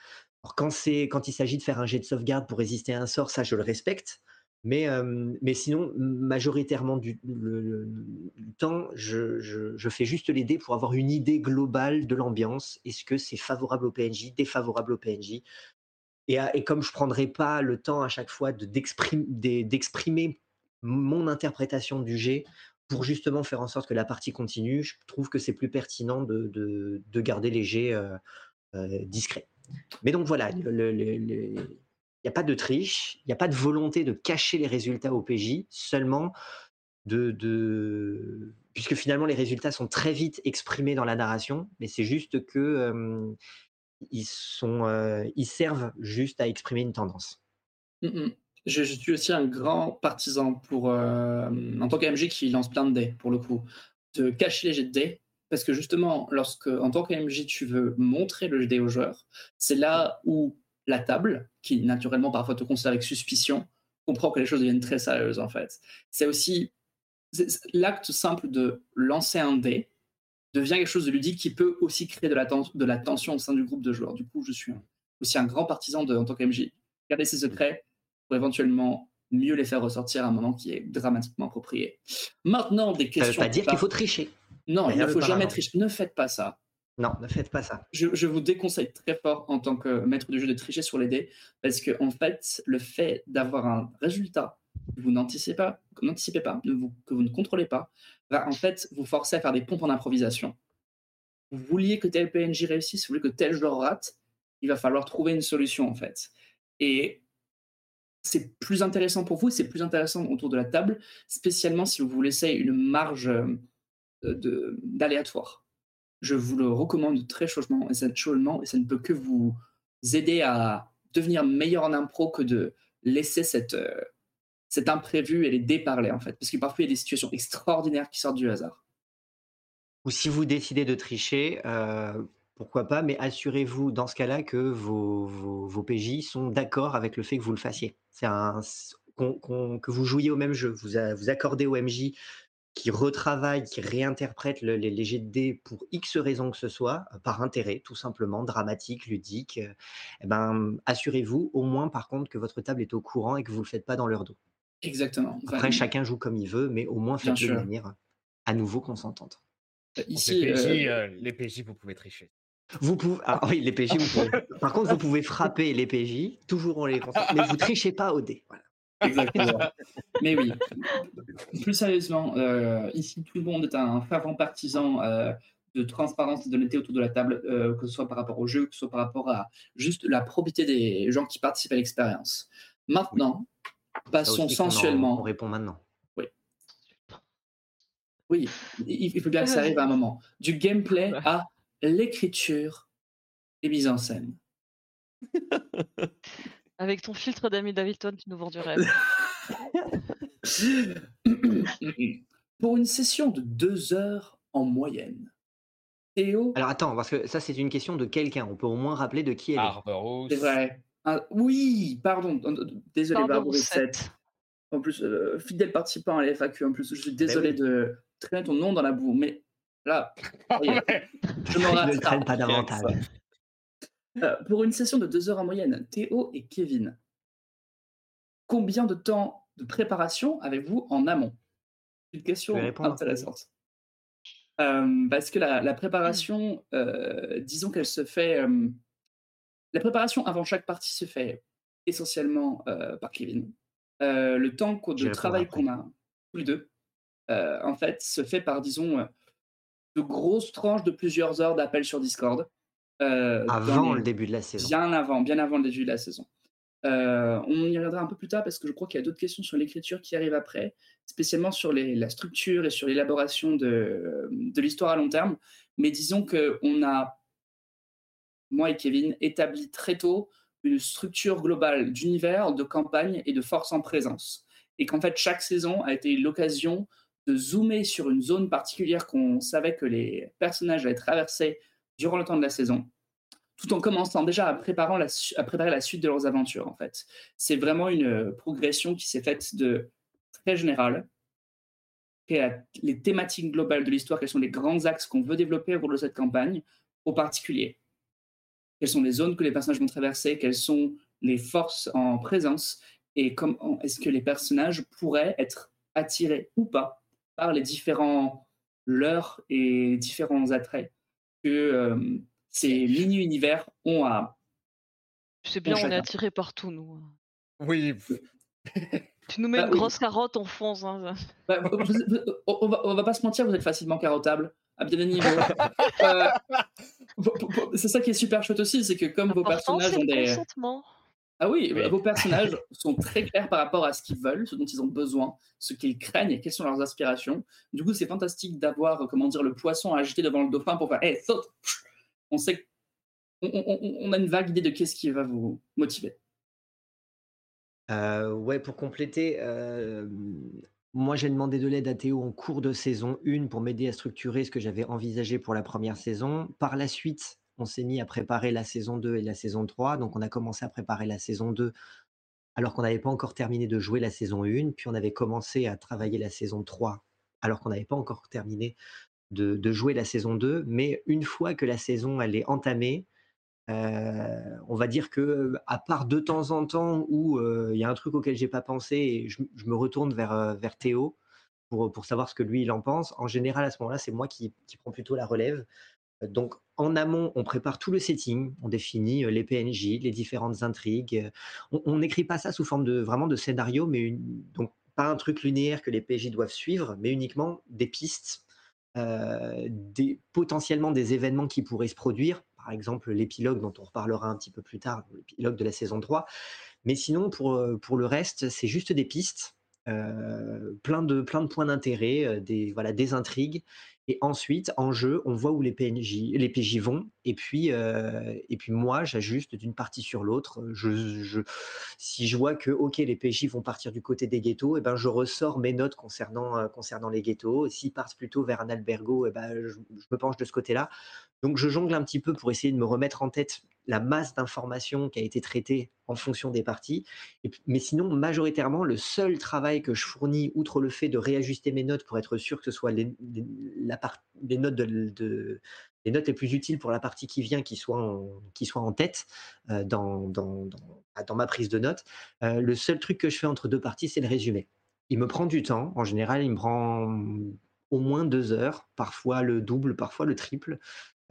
Quand, il s'agit de faire un jet de sauvegarde pour résister à un sort, ça je le respecte. Mais, euh, sinon, majoritairement du, temps, je, fais juste les dés pour avoir une idée globale de l'ambiance. Est-ce que c'est favorable au PNJ, défavorable au PNJ et, à- et comme je prendrai pas le temps à chaque fois de, d'exprim- d'e- d'exprimer mon interprétation du jet pour justement faire en sorte que la partie continue, je trouve que c'est plus pertinent de, de- de garder les jets euh, euh, discrets. Mais donc voilà, le- il n'y a pas de triche, il n'y a pas de volonté de cacher les résultats au PJ, seulement de, de- puisque finalement les résultats sont très vite exprimés dans la narration, mais c'est juste que euh, ils sont, euh, ils servent juste à exprimer une tendance. Mm, mm. Je, suis aussi un grand partisan pour, euh, en tant qu'AMG qui lance plein de dés, pour le coup, de cacher les jets de dés. Parce que justement, lorsque, en tant qu'AMG, tu veux montrer le jet de dés aux joueurs, c'est là où la table, qui naturellement parfois te considère avec suspicion, comprend que les choses deviennent très sérieuses en fait. C'est aussi l'acte simple de lancer un dé devient quelque chose de ludique qui peut aussi créer de la, tension au sein du groupe de joueurs. Du coup, je suis aussi un grand partisan de, en tant qu'MJ. Garder ses secrets pour éventuellement mieux les faire ressortir à un moment qui est dramatiquement approprié. Maintenant, des Ça questions. veut pas dire qu'il faut tricher. Non, il ne faut jamais tricher. Ne faites pas ça. Non, ne faites pas ça. Je, je vous déconseille très fort en tant que maître du jeu de tricher sur les dés parce que en fait, le fait d'avoir un résultat que vous n'anticipez pas, que n'anticipez pas, que vous ne contrôlez pas, va en fait vous forcer à faire des pompes en improvisation. Vous vouliez que tel PNJ réussisse, vous voulez que tel joueur rate, il va falloir trouver une solution en fait. Et c'est plus intéressant pour vous, c'est plus intéressant autour de la table, spécialement si vous laissez une marge euh, d'aléatoire je vous le recommande très chaudement et, ça, chaudement, et ça ne peut que vous aider à devenir meilleur en impro que de laisser cette, euh, cet imprévu et les déparler en fait. Parce que parfois il y a des situations extraordinaires qui sortent du hasard. Ou si vous décidez de tricher, euh, pourquoi pas, mais assurez-vous dans ce cas-là que vos, vos, vos PJ sont d'accord avec le fait que vous le fassiez. C'est un, que vous jouiez au même jeu. Vous, a- vous accordez au MJ qui retravaille, qui réinterprète le- les, les jets de dés pour X raisons que ce soit, euh, par intérêt, tout simplement, dramatique, ludique, euh, eh ben, assurez-vous au moins par contre que votre table est au courant et que vous ne le faites pas dans leur dos. Exactement. Après, Enfin, chacun joue comme il veut, mais au moins faites-le de manière à nouveau consentante. Donc Ici, les, PJ, euh, euh, les PJ, vous pouvez tricher. Vous pouvez, ah oui, les PJ, vous pouvez. Par contre, vous pouvez frapper les PJ, toujours en les concentrant, mais vous trichez pas au dé. Voilà. Exactement. Mais oui, plus sérieusement, euh, ici tout le monde est un fervent partisan euh, de transparence et d'honnêteté autour de la table, euh, que ce soit par rapport au jeu, que ce soit par rapport à juste la probité des gens qui participent à l'expérience. Maintenant, passons aussi qu'on en- sensuellement. On répond maintenant. Oui, il il faut bien que ça arrive à un moment. Du gameplay à l'écriture et mise en scène. Avec ton filtre d'Amy Davilton, tu nous vends du rêve. Pour une session de deux heures en moyenne, Théo, Alors attends, parce que ça, c'est une question de quelqu'un. On peut au moins rappeler de qui elle est. C'est vrai. Ah, oui, pardon, euh, désolé, Barberousse sept. 7. En plus, euh, fidèle participant à la FAQ, en plus, je suis désolé oui. de traîner ton nom dans la boue, mais là, je me ne rate. traîne pas davantage. Euh, pour une session de deux heures en moyenne, Théo et Kevin, combien de temps de préparation avez-vous en amont? Une question intéressante. Euh, parce que la, la préparation, euh, disons qu'elle se fait. euh, la préparation avant chaque partie se fait essentiellement euh, par Kevin. Euh, le temps de travail qu'on a tous les deux, euh, en fait, se fait par, disons, euh, de grosses tranches de plusieurs heures d'appel sur Discord. euh, Avant les- le début de la saison. Bien avant, bien avant le début de la saison. Euh, on y reviendra un peu plus tard parce que je crois qu'il y a d'autres questions sur l'écriture qui arrivent après, spécialement sur les- la structure et sur l'élaboration de, de l'histoire à long terme. Mais disons qu'on a, moi et Kevin, établi très tôt une structure globale d'univers, de campagne et de force en présence. Et qu'en fait, chaque saison a été l'occasion zoomer sur une zone particulière qu'on savait que les personnages allaient traverser durant le temps de la saison tout en commençant déjà à préparer la, suite de leurs aventures, en fait. C'est vraiment une euh, progression qui s'est faite de très générale, les thématiques globales de l'histoire, quels sont les grands axes qu'on veut développer au cours de cette campagne, au particulier. Quelles sont les zones que les personnages vont traverser, quelles sont les forces en présence, et comment est-ce que les personnages pourraient être attirés ou pas par les différents leurs et différents attraits que euh, ces mini-univers ont à. Sais bien, on est attirés partout, nous. Oui, Tu nous mets Bah une oui. grosse carotte, on fonce. hein. Bah, vous- vous- vous- on, va, on va pas se mentir, vous êtes facilement carottable à bien des niveaux. Euh, c'est ça qui est super chouette aussi, c'est que comme vos personnages c'est ont des. Ah oui, Oui. vos personnages sont très clairs par rapport à ce qu'ils veulent, ce dont ils ont besoin, ce qu'ils craignent et quelles sont leurs aspirations. Du coup, c'est fantastique d'avoir, euh, comment dire, le poisson agité devant le dauphin pour faire Hé, saute On sait. On- on a une vague idée de qu'est-ce qui va vous motiver. Euh, ouais, pour compléter, euh, moi j'ai demandé de l'aide à Théo en cours de saison 1 pour m'aider à structurer ce que j'avais envisagé pour la première saison. Par la suite, on s'est mis à préparer la saison 2 et la saison 3. Donc on a commencé à préparer la saison 2 alors qu'on n'avait pas encore terminé de jouer la saison 1. Puis on avait commencé à travailler la saison 3 alors qu'on n'avait pas encore terminé de, jouer la saison 2. Mais une fois que la saison elle est entamée, euh, on va dire que, à part de temps en temps où euh, il y a un truc auquel j'ai pas pensé et je, me retourne vers, euh, vers Théo pour, pour savoir ce que lui il en pense. En général, à ce moment-là, c'est moi qui, qui prends plutôt la relève. Donc, en amont, on prépare tout le setting, on définit euh, les PNJ, les différentes intrigues. euh, On n'écrit pas ça sous forme de vraiment de scénario, mais donc pas un truc linéaire que les PJ doivent suivre, mais uniquement des pistes, euh, des, potentiellement des événements qui pourraient se produire. Par exemple, l'épilogue dont on reparlera un petit peu plus tard, l'épilogue de la saison 3. Mais sinon, pour, pour le reste, c'est juste des pistes, plein, de, plein de points d'intérêt, des, voilà, des intrigues. Et ensuite, en jeu, on voit où les PNJ, PJ vont. Et puis, euh, et puis moi, j'ajuste d'une partie sur l'autre. Si je vois que ok, les PJ vont partir du côté des ghettos, et ben je ressors mes notes concernant, euh, concernant les ghettos. S'ils partent plutôt vers un albergo, et ben je, je me penche de ce côté-là. Donc je jongle un petit peu pour essayer de me remettre en tête la masse d'informations qui a été traitée en fonction des parties. Mais sinon, majoritairement, le seul travail que je fournis, outre le fait de réajuster mes notes pour être sûr que ce soit les, notes, les plus utiles pour la partie qui vient qui soient en, soient en tête euh, dans, dans, dans- ah, dans ma prise de notes, euh, le seul truc que je fais entre deux parties, c'est le résumé. Il me prend du temps. En général, il me prend au moins deux heures, parfois le double, parfois le triple.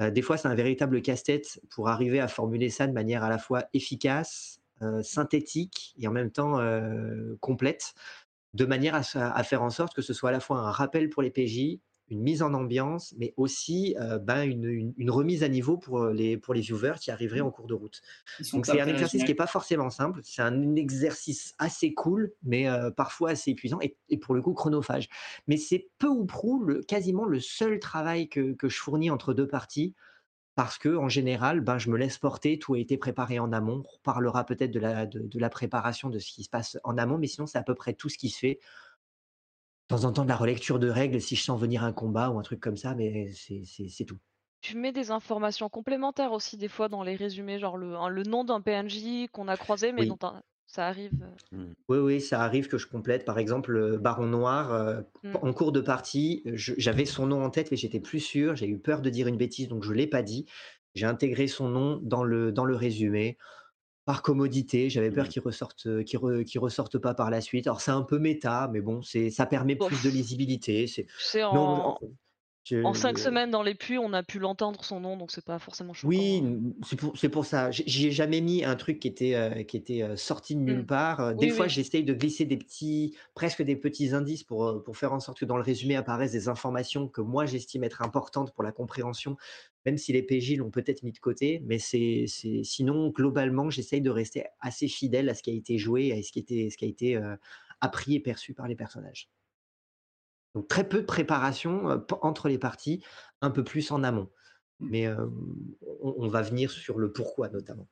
Euh, des fois, c'est un véritable casse-tête pour arriver à formuler ça de manière à la fois efficace, euh, synthétique et en même temps euh, complète, de manière à, à faire en sorte que ce soit à la fois un rappel pour les PJ, une mise en ambiance, mais aussi euh, ben, une, une, remise à niveau pour les, pour les viewers qui arriveraient en cours de route. Donc c'est un exercice qui n'est pas forcément simple, c'est un exercice assez cool, mais euh, parfois assez épuisant et, et, pour le coup chronophage. Mais c'est peu ou prou le, quasiment le seul travail que, que, je fournis entre deux parties. Parce que en général, ben, je me laisse porter, tout a été préparé en amont. On reparlera peut-être de la, de, de la préparation de ce qui se passe en amont, mais sinon c'est à peu près tout ce qui se fait temps en temps de la relecture de règles si je sens venir un combat ou un truc comme ça, mais c'est tout. Tu mets des informations complémentaires aussi des fois dans les résumés, genre le, le nom d'un PNJ qu'on a croisé, mais Oui. dont un- ça arrive. euh. Mmh. Oui, oui, ça arrive que je complète. Par exemple, le Baron Noir, euh, Mm. en cours de partie, j'avais son nom en tête, mais j'étais plus sûr. J'ai eu peur de dire une bêtise, donc je ne l'ai pas dit. J'ai intégré son nom dans le, dans le résumé. Par commodité, j'avais peur Mm. qu'il ressorte, euh, qu'il re- qu'il ressorte pas par la suite. Alors c'est un peu méta, mais bon, c'est, ça permet plus de lisibilité. C'est, en, en- je- en cinq semaines dans les puits, on a pu l'entendre son nom, donc c'est pas forcément choquant. Oui, hein. c'est pour, ça. J- J'y ai jamais mis un truc qui était, euh, qui était euh, sorti de nulle Mm. part. Euh, Des Oui, fois, j'essaye de glisser des petits, presque des petits indices pour, pour faire en sorte que dans le résumé apparaissent des informations que moi j'estime être importantes pour la compréhension, même si les PJ l'ont peut-être mis de côté. Mais c'est, sinon, globalement, j'essaye de rester assez fidèle à ce qui a été joué, à ce qui, était, ce qui a été euh, appris et perçu par les personnages. Donc très peu de préparation euh, entre les parties, un peu plus en amont. Mais euh, on, on va venir sur le pourquoi notamment.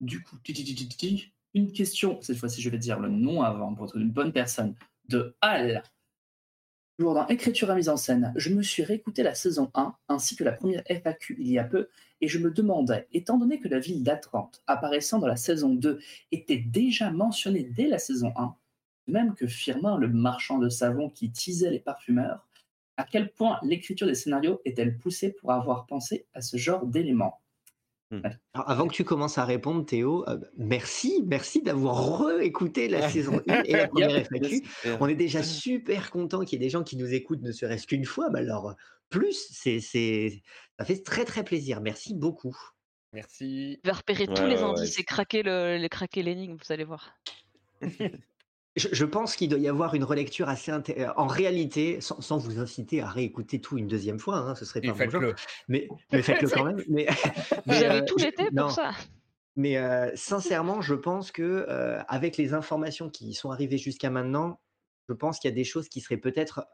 Du coup, une question, cette fois-ci je vais dire le nom avant pour être une bonne personne, de Hal. Toujours dans écriture et mise en scène, je me suis réécouté la saison 1 ainsi que la première FAQ il y a peu et je me demandais, étant donné que la ville d'Atlante apparaissant dans la saison 2 était déjà mentionnée dès la saison 1, de même que Firmin le marchand de savon qui teasait les parfumeurs, à quel point l'écriture des scénarios est-elle poussée pour avoir pensé à ce genre d'éléments? Alors, avant que tu commences à répondre, Théo, euh, merci, merci d'avoir réécouté la saison 1 et la première FAQ. On est déjà super content qu'il y ait des gens qui nous écoutent ne serait-ce qu'une fois, mais alors plus, c'est, c'est, ça fait très très plaisir. Merci beaucoup. Merci. Je vais repérer tous les ouais, indices ouais. et craquer le, les craquer l'énigme, vous allez voir. Je, je pense qu'il doit y avoir une relecture assez inté- euh, en réalité, sans, sans vous inciter à réécouter tout une deuxième fois, hein, ce serait pas faites-le. mais, mais faites-le quand même. Mais, Vous mais, avez euh, tout l'été non. pour ça. Mais euh, sincèrement, je pense que euh, avec les informations qui sont arrivées jusqu'à maintenant, je pense qu'il y a des choses qui seraient peut-être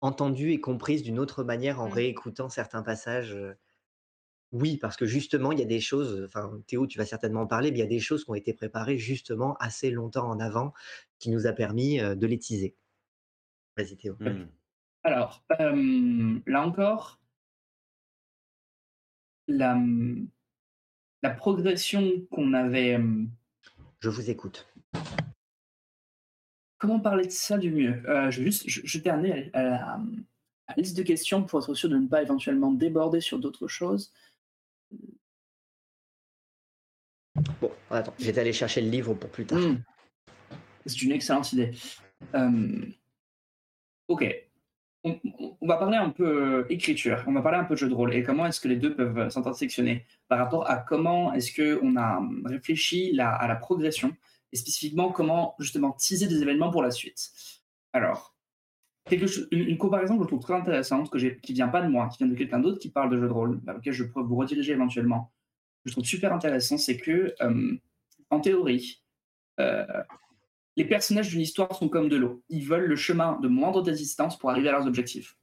entendues et comprises d'une autre manière en Mm. réécoutant certains passages. Oui, parce que justement, il y a des choses, enfin Théo, tu vas certainement en parler, mais il y a des choses qui ont été préparées justement assez longtemps en avant, qui nous a permis euh, de les teaser. Vas-y Théo. Mmh. Alors, euh, là encore, la, la progression qu'on avait. euh, Je vous écoute. Comment parler de ça du mieux? Euh, Je vais juste je- jeter un à la liste de questions pour être sûr de ne pas éventuellement déborder sur d'autres choses. Bon, attends, je vais aller chercher le livre pour plus tard. Hmm. C'est une excellente idée. Euh, ok. On, va parler un peu euh, écriture, on va parler un peu de jeu de rôle et comment est-ce que les deux peuvent euh, s'intersectionner par rapport à comment est-ce qu'on a hum, réfléchi à la progression et spécifiquement comment justement teaser des événements pour la suite. Alors, quelque chose- une, comparaison que je trouve très intéressante, que qui vient pas de moi, qui vient de quelqu'un d'autre qui parle de jeu de rôle, vers lequel je pourrais vous rediriger éventuellement, je trouve super intéressant, c'est que euh, en théorie, euh, les personnages d'une histoire sont comme de l'eau. Ils veulent le chemin de moindre distance pour arriver à leurs objectifs.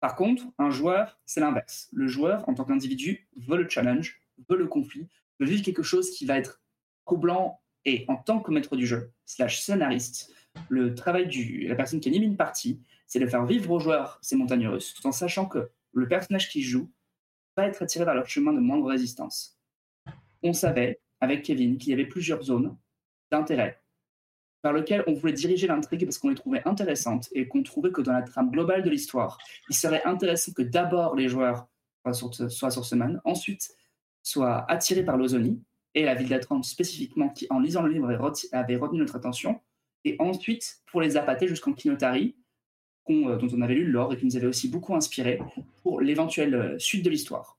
Par contre, un joueur, c'est l'inverse. Le joueur, en tant qu'individu, veut le challenge, veut le conflit, veut vivre quelque chose qui va être troublant et en tant que maître du jeu, slash scénariste, le travail de la personne qui anime une partie, c'est de faire vivre aux joueurs ces montagnes russes, tout en sachant que le personnage qui joue va être attiré vers leur chemin de moindre résistance. On savait, avec Kevin, qu'il y avait plusieurs zones d'intérêt vers lesquelles on voulait diriger l'intrigue parce qu'on les trouvait intéressantes et qu'on trouvait que dans la trame globale de l'histoire, il serait intéressant que d'abord les joueurs soient sur, ce- man, ensuite soient attirés par l'Ozonie et la ville d'Atlante spécifiquement qui, en lisant le livre, avait retenu notre attention, et ensuite pour les appâter jusqu'en Kinotari, dont on avait lu le lore et qui nous avait aussi beaucoup inspiré pour l'éventuelle suite de l'histoire.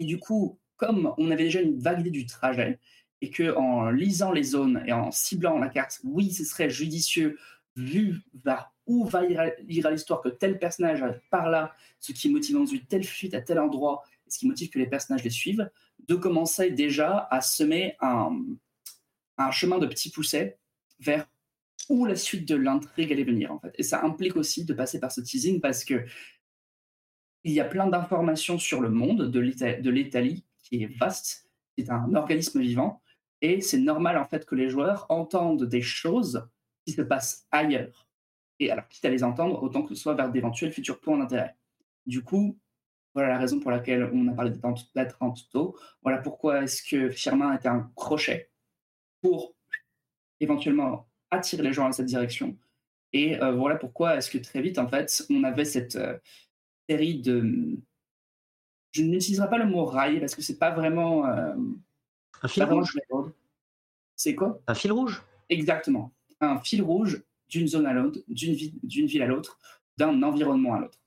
Et du coup, comme on avait déjà une vague idée du trajet, et que en lisant les zones et en ciblant la carte, oui, ce serait judicieux vu vers où va lire l'histoire que tel personnage par là, ce qui motive ensuite telle fuite à tel endroit, ce qui motive que les personnages les suivent, de commencer déjà à semer un, un chemin de petits poussets vers où la suite de l'intrigue allait venir en fait. Et ça implique aussi de passer par ce teasing parce que il y a plein d'informations sur le monde de l'Italie qui est vaste, c'est un organisme vivant et c'est normal en fait que les joueurs entendent des choses qui se passent ailleurs. Et alors, quitte à les entendre, autant que ce soit vers d'éventuels futurs points d'intérêt. Du coup, voilà la raison pour laquelle on a parlé d'attente tôt. Voilà pourquoi est-ce que Firmin était un crochet pour éventuellement attirer les gens dans cette direction. Et euh, voilà pourquoi est-ce que très vite, en fait, on avait cette euh, série de... Je n'utiliserai pas le mot rail parce que c'est pas vraiment... Euh, un fil rouge C'est quoi? Un fil rouge? Exactement. Un fil rouge d'une zone à l'autre, d'une ville à l'autre, d'un environnement à l'autre.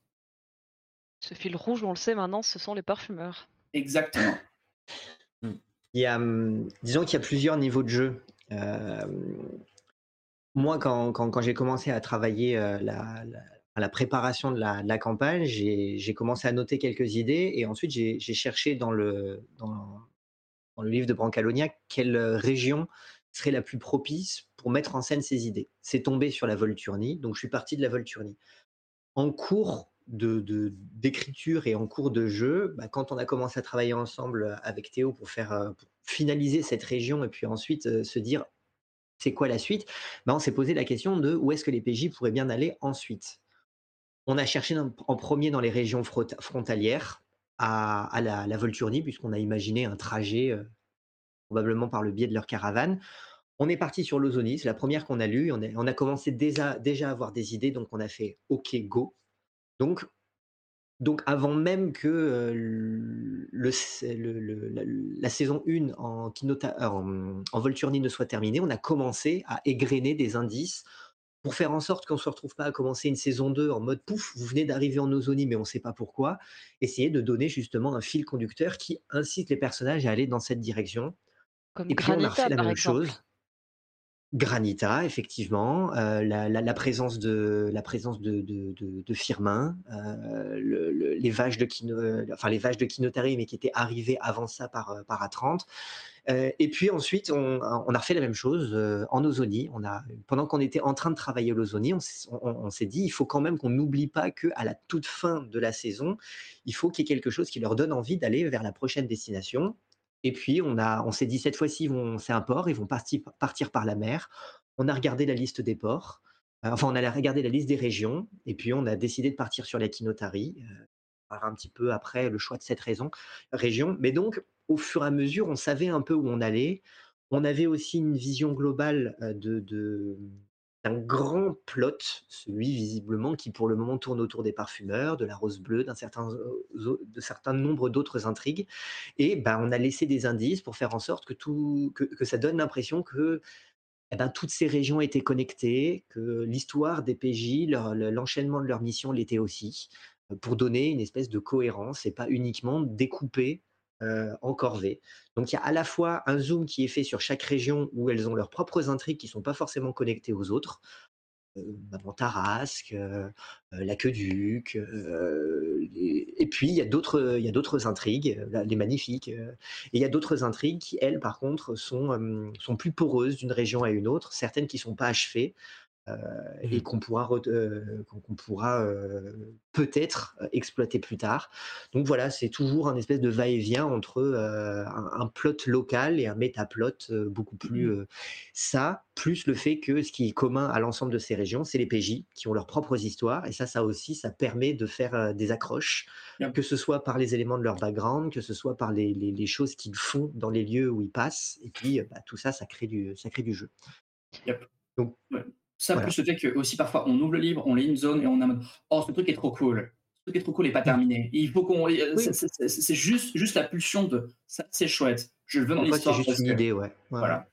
Ce fil rouge, on le sait maintenant, ce sont les parfumeurs. Exactement. Il y a, hum, disons qu'il y a plusieurs niveaux de jeu. Euh, moi, quand, quand, j'ai commencé à travailler euh, la, la, préparation de la, la campagne, j'ai commencé à noter quelques idées et ensuite j'ai cherché dans le, dans, le livre de Brancalonia quelle région serait la plus propice pour mettre en scène ces idées. C'est tombé sur la Volturnie, donc je suis parti de la Volturnie. En cours de d'écriture et en cours de jeu, bah, quand on a commencé à travailler ensemble avec Théo pour faire euh, finaliser cette région et puis ensuite euh, se dire c'est quoi la suite, bah, on s'est posé la question de où est-ce que les PJ pourraient bien aller ensuite. On a cherché en premier dans les régions frontalières à, la, la, Volturnie puisqu'on a imaginé un trajet euh, probablement par le biais de leur caravane. On est parti sur l'Ozonie, c'est la première qu'on a lue. On on a commencé déjà, à avoir des idées, donc on a fait OK, go. Donc, donc avant même que le, la, saison 1 en, en, en Volturnie ne soit terminée, on a commencé à égrener des indices pour faire en sorte qu'on ne se retrouve pas à commencer une saison 2 en mode pouf, vous venez d'arriver en Ozonie mais on ne sait pas pourquoi, essayer de donner justement un fil conducteur qui incite les personnages à aller dans cette direction. Comme Et puis on a refait la même chose. Granita, effectivement, euh, la, présence de la présence de, Firmin, euh, les vaches de Kino, de Kinotari, mais qui étaient arrivées avant ça par par A30. Euh, et puis ensuite, on, a refait la même chose en Ozonie. On pendant qu'on était en train de travailler l'Ozonie, on, on s'est dit, il faut quand même qu'on n'oublie pas que à la toute fin de la saison, il faut qu'il y ait quelque chose qui leur donne envie d'aller vers la prochaine destination. Et puis, on, a, on s'est dit, cette fois-ci, c'est un port, ils vont partir, par la mer. On a regardé la liste des ports. Euh, enfin, on a regardé la liste des régions. Et puis, on a décidé de partir sur la Kinotari. Euh, un petit peu après le choix de cette région. Mais donc, au fur et à mesure, on savait un peu où on allait. On avait aussi une vision globale euh, de, d'un grand plot, celui visiblement qui pour le moment tourne autour des parfumeurs, de la rose bleue, d'un certain, de certain nombre d'autres intrigues. Et ben, on a laissé des indices pour faire en sorte que, tout, que, ça donne l'impression que eh ben, toutes ces régions étaient connectées, que l'histoire des PJ, l'enchaînement de leur mission l'était aussi, pour donner une espèce de cohérence et pas uniquement découper euh, en corvée. Donc il y a à la fois un zoom qui est fait sur chaque région où elles ont leurs propres intrigues qui ne sont pas forcément connectées aux autres. Euh, Tarasque, euh, euh, l'Aqueduc, et, puis il y a d'autres, il y a d'autres intrigues, les magnifiques, et il y a d'autres intrigues qui, elles, par contre, sont, sont plus poreuses d'une région à une autre, certaines qui ne sont pas achevées, euh, et mmh. qu'on pourra, euh, qu'on pourra euh, peut-être exploiter plus tard. Donc voilà, c'est toujours un espèce de va-et-vient entre un, plot local et un métaplot beaucoup plus mmh. ça, plus le fait que ce qui est commun à l'ensemble de ces régions, c'est les PJ qui ont leurs propres histoires. Et ça, ça aussi, ça permet de faire des accroches, que ce soit par les éléments de leur background, que ce soit par les, les, choses qu'ils font dans les lieux où ils passent. Et puis, bah, tout ça, ça crée du, ça crée du jeu. Donc, ça, plus le fait que aussi parfois on ouvre le livre, on lit une zone et on a mode Oh, ce truc est trop cool. Ce truc est trop cool et pas terminé. il faut qu'on. C'est juste, juste la pulsion de ça, c'est chouette. Je le veux dans l'histoire. C'est juste une idée, ouais. Voilà.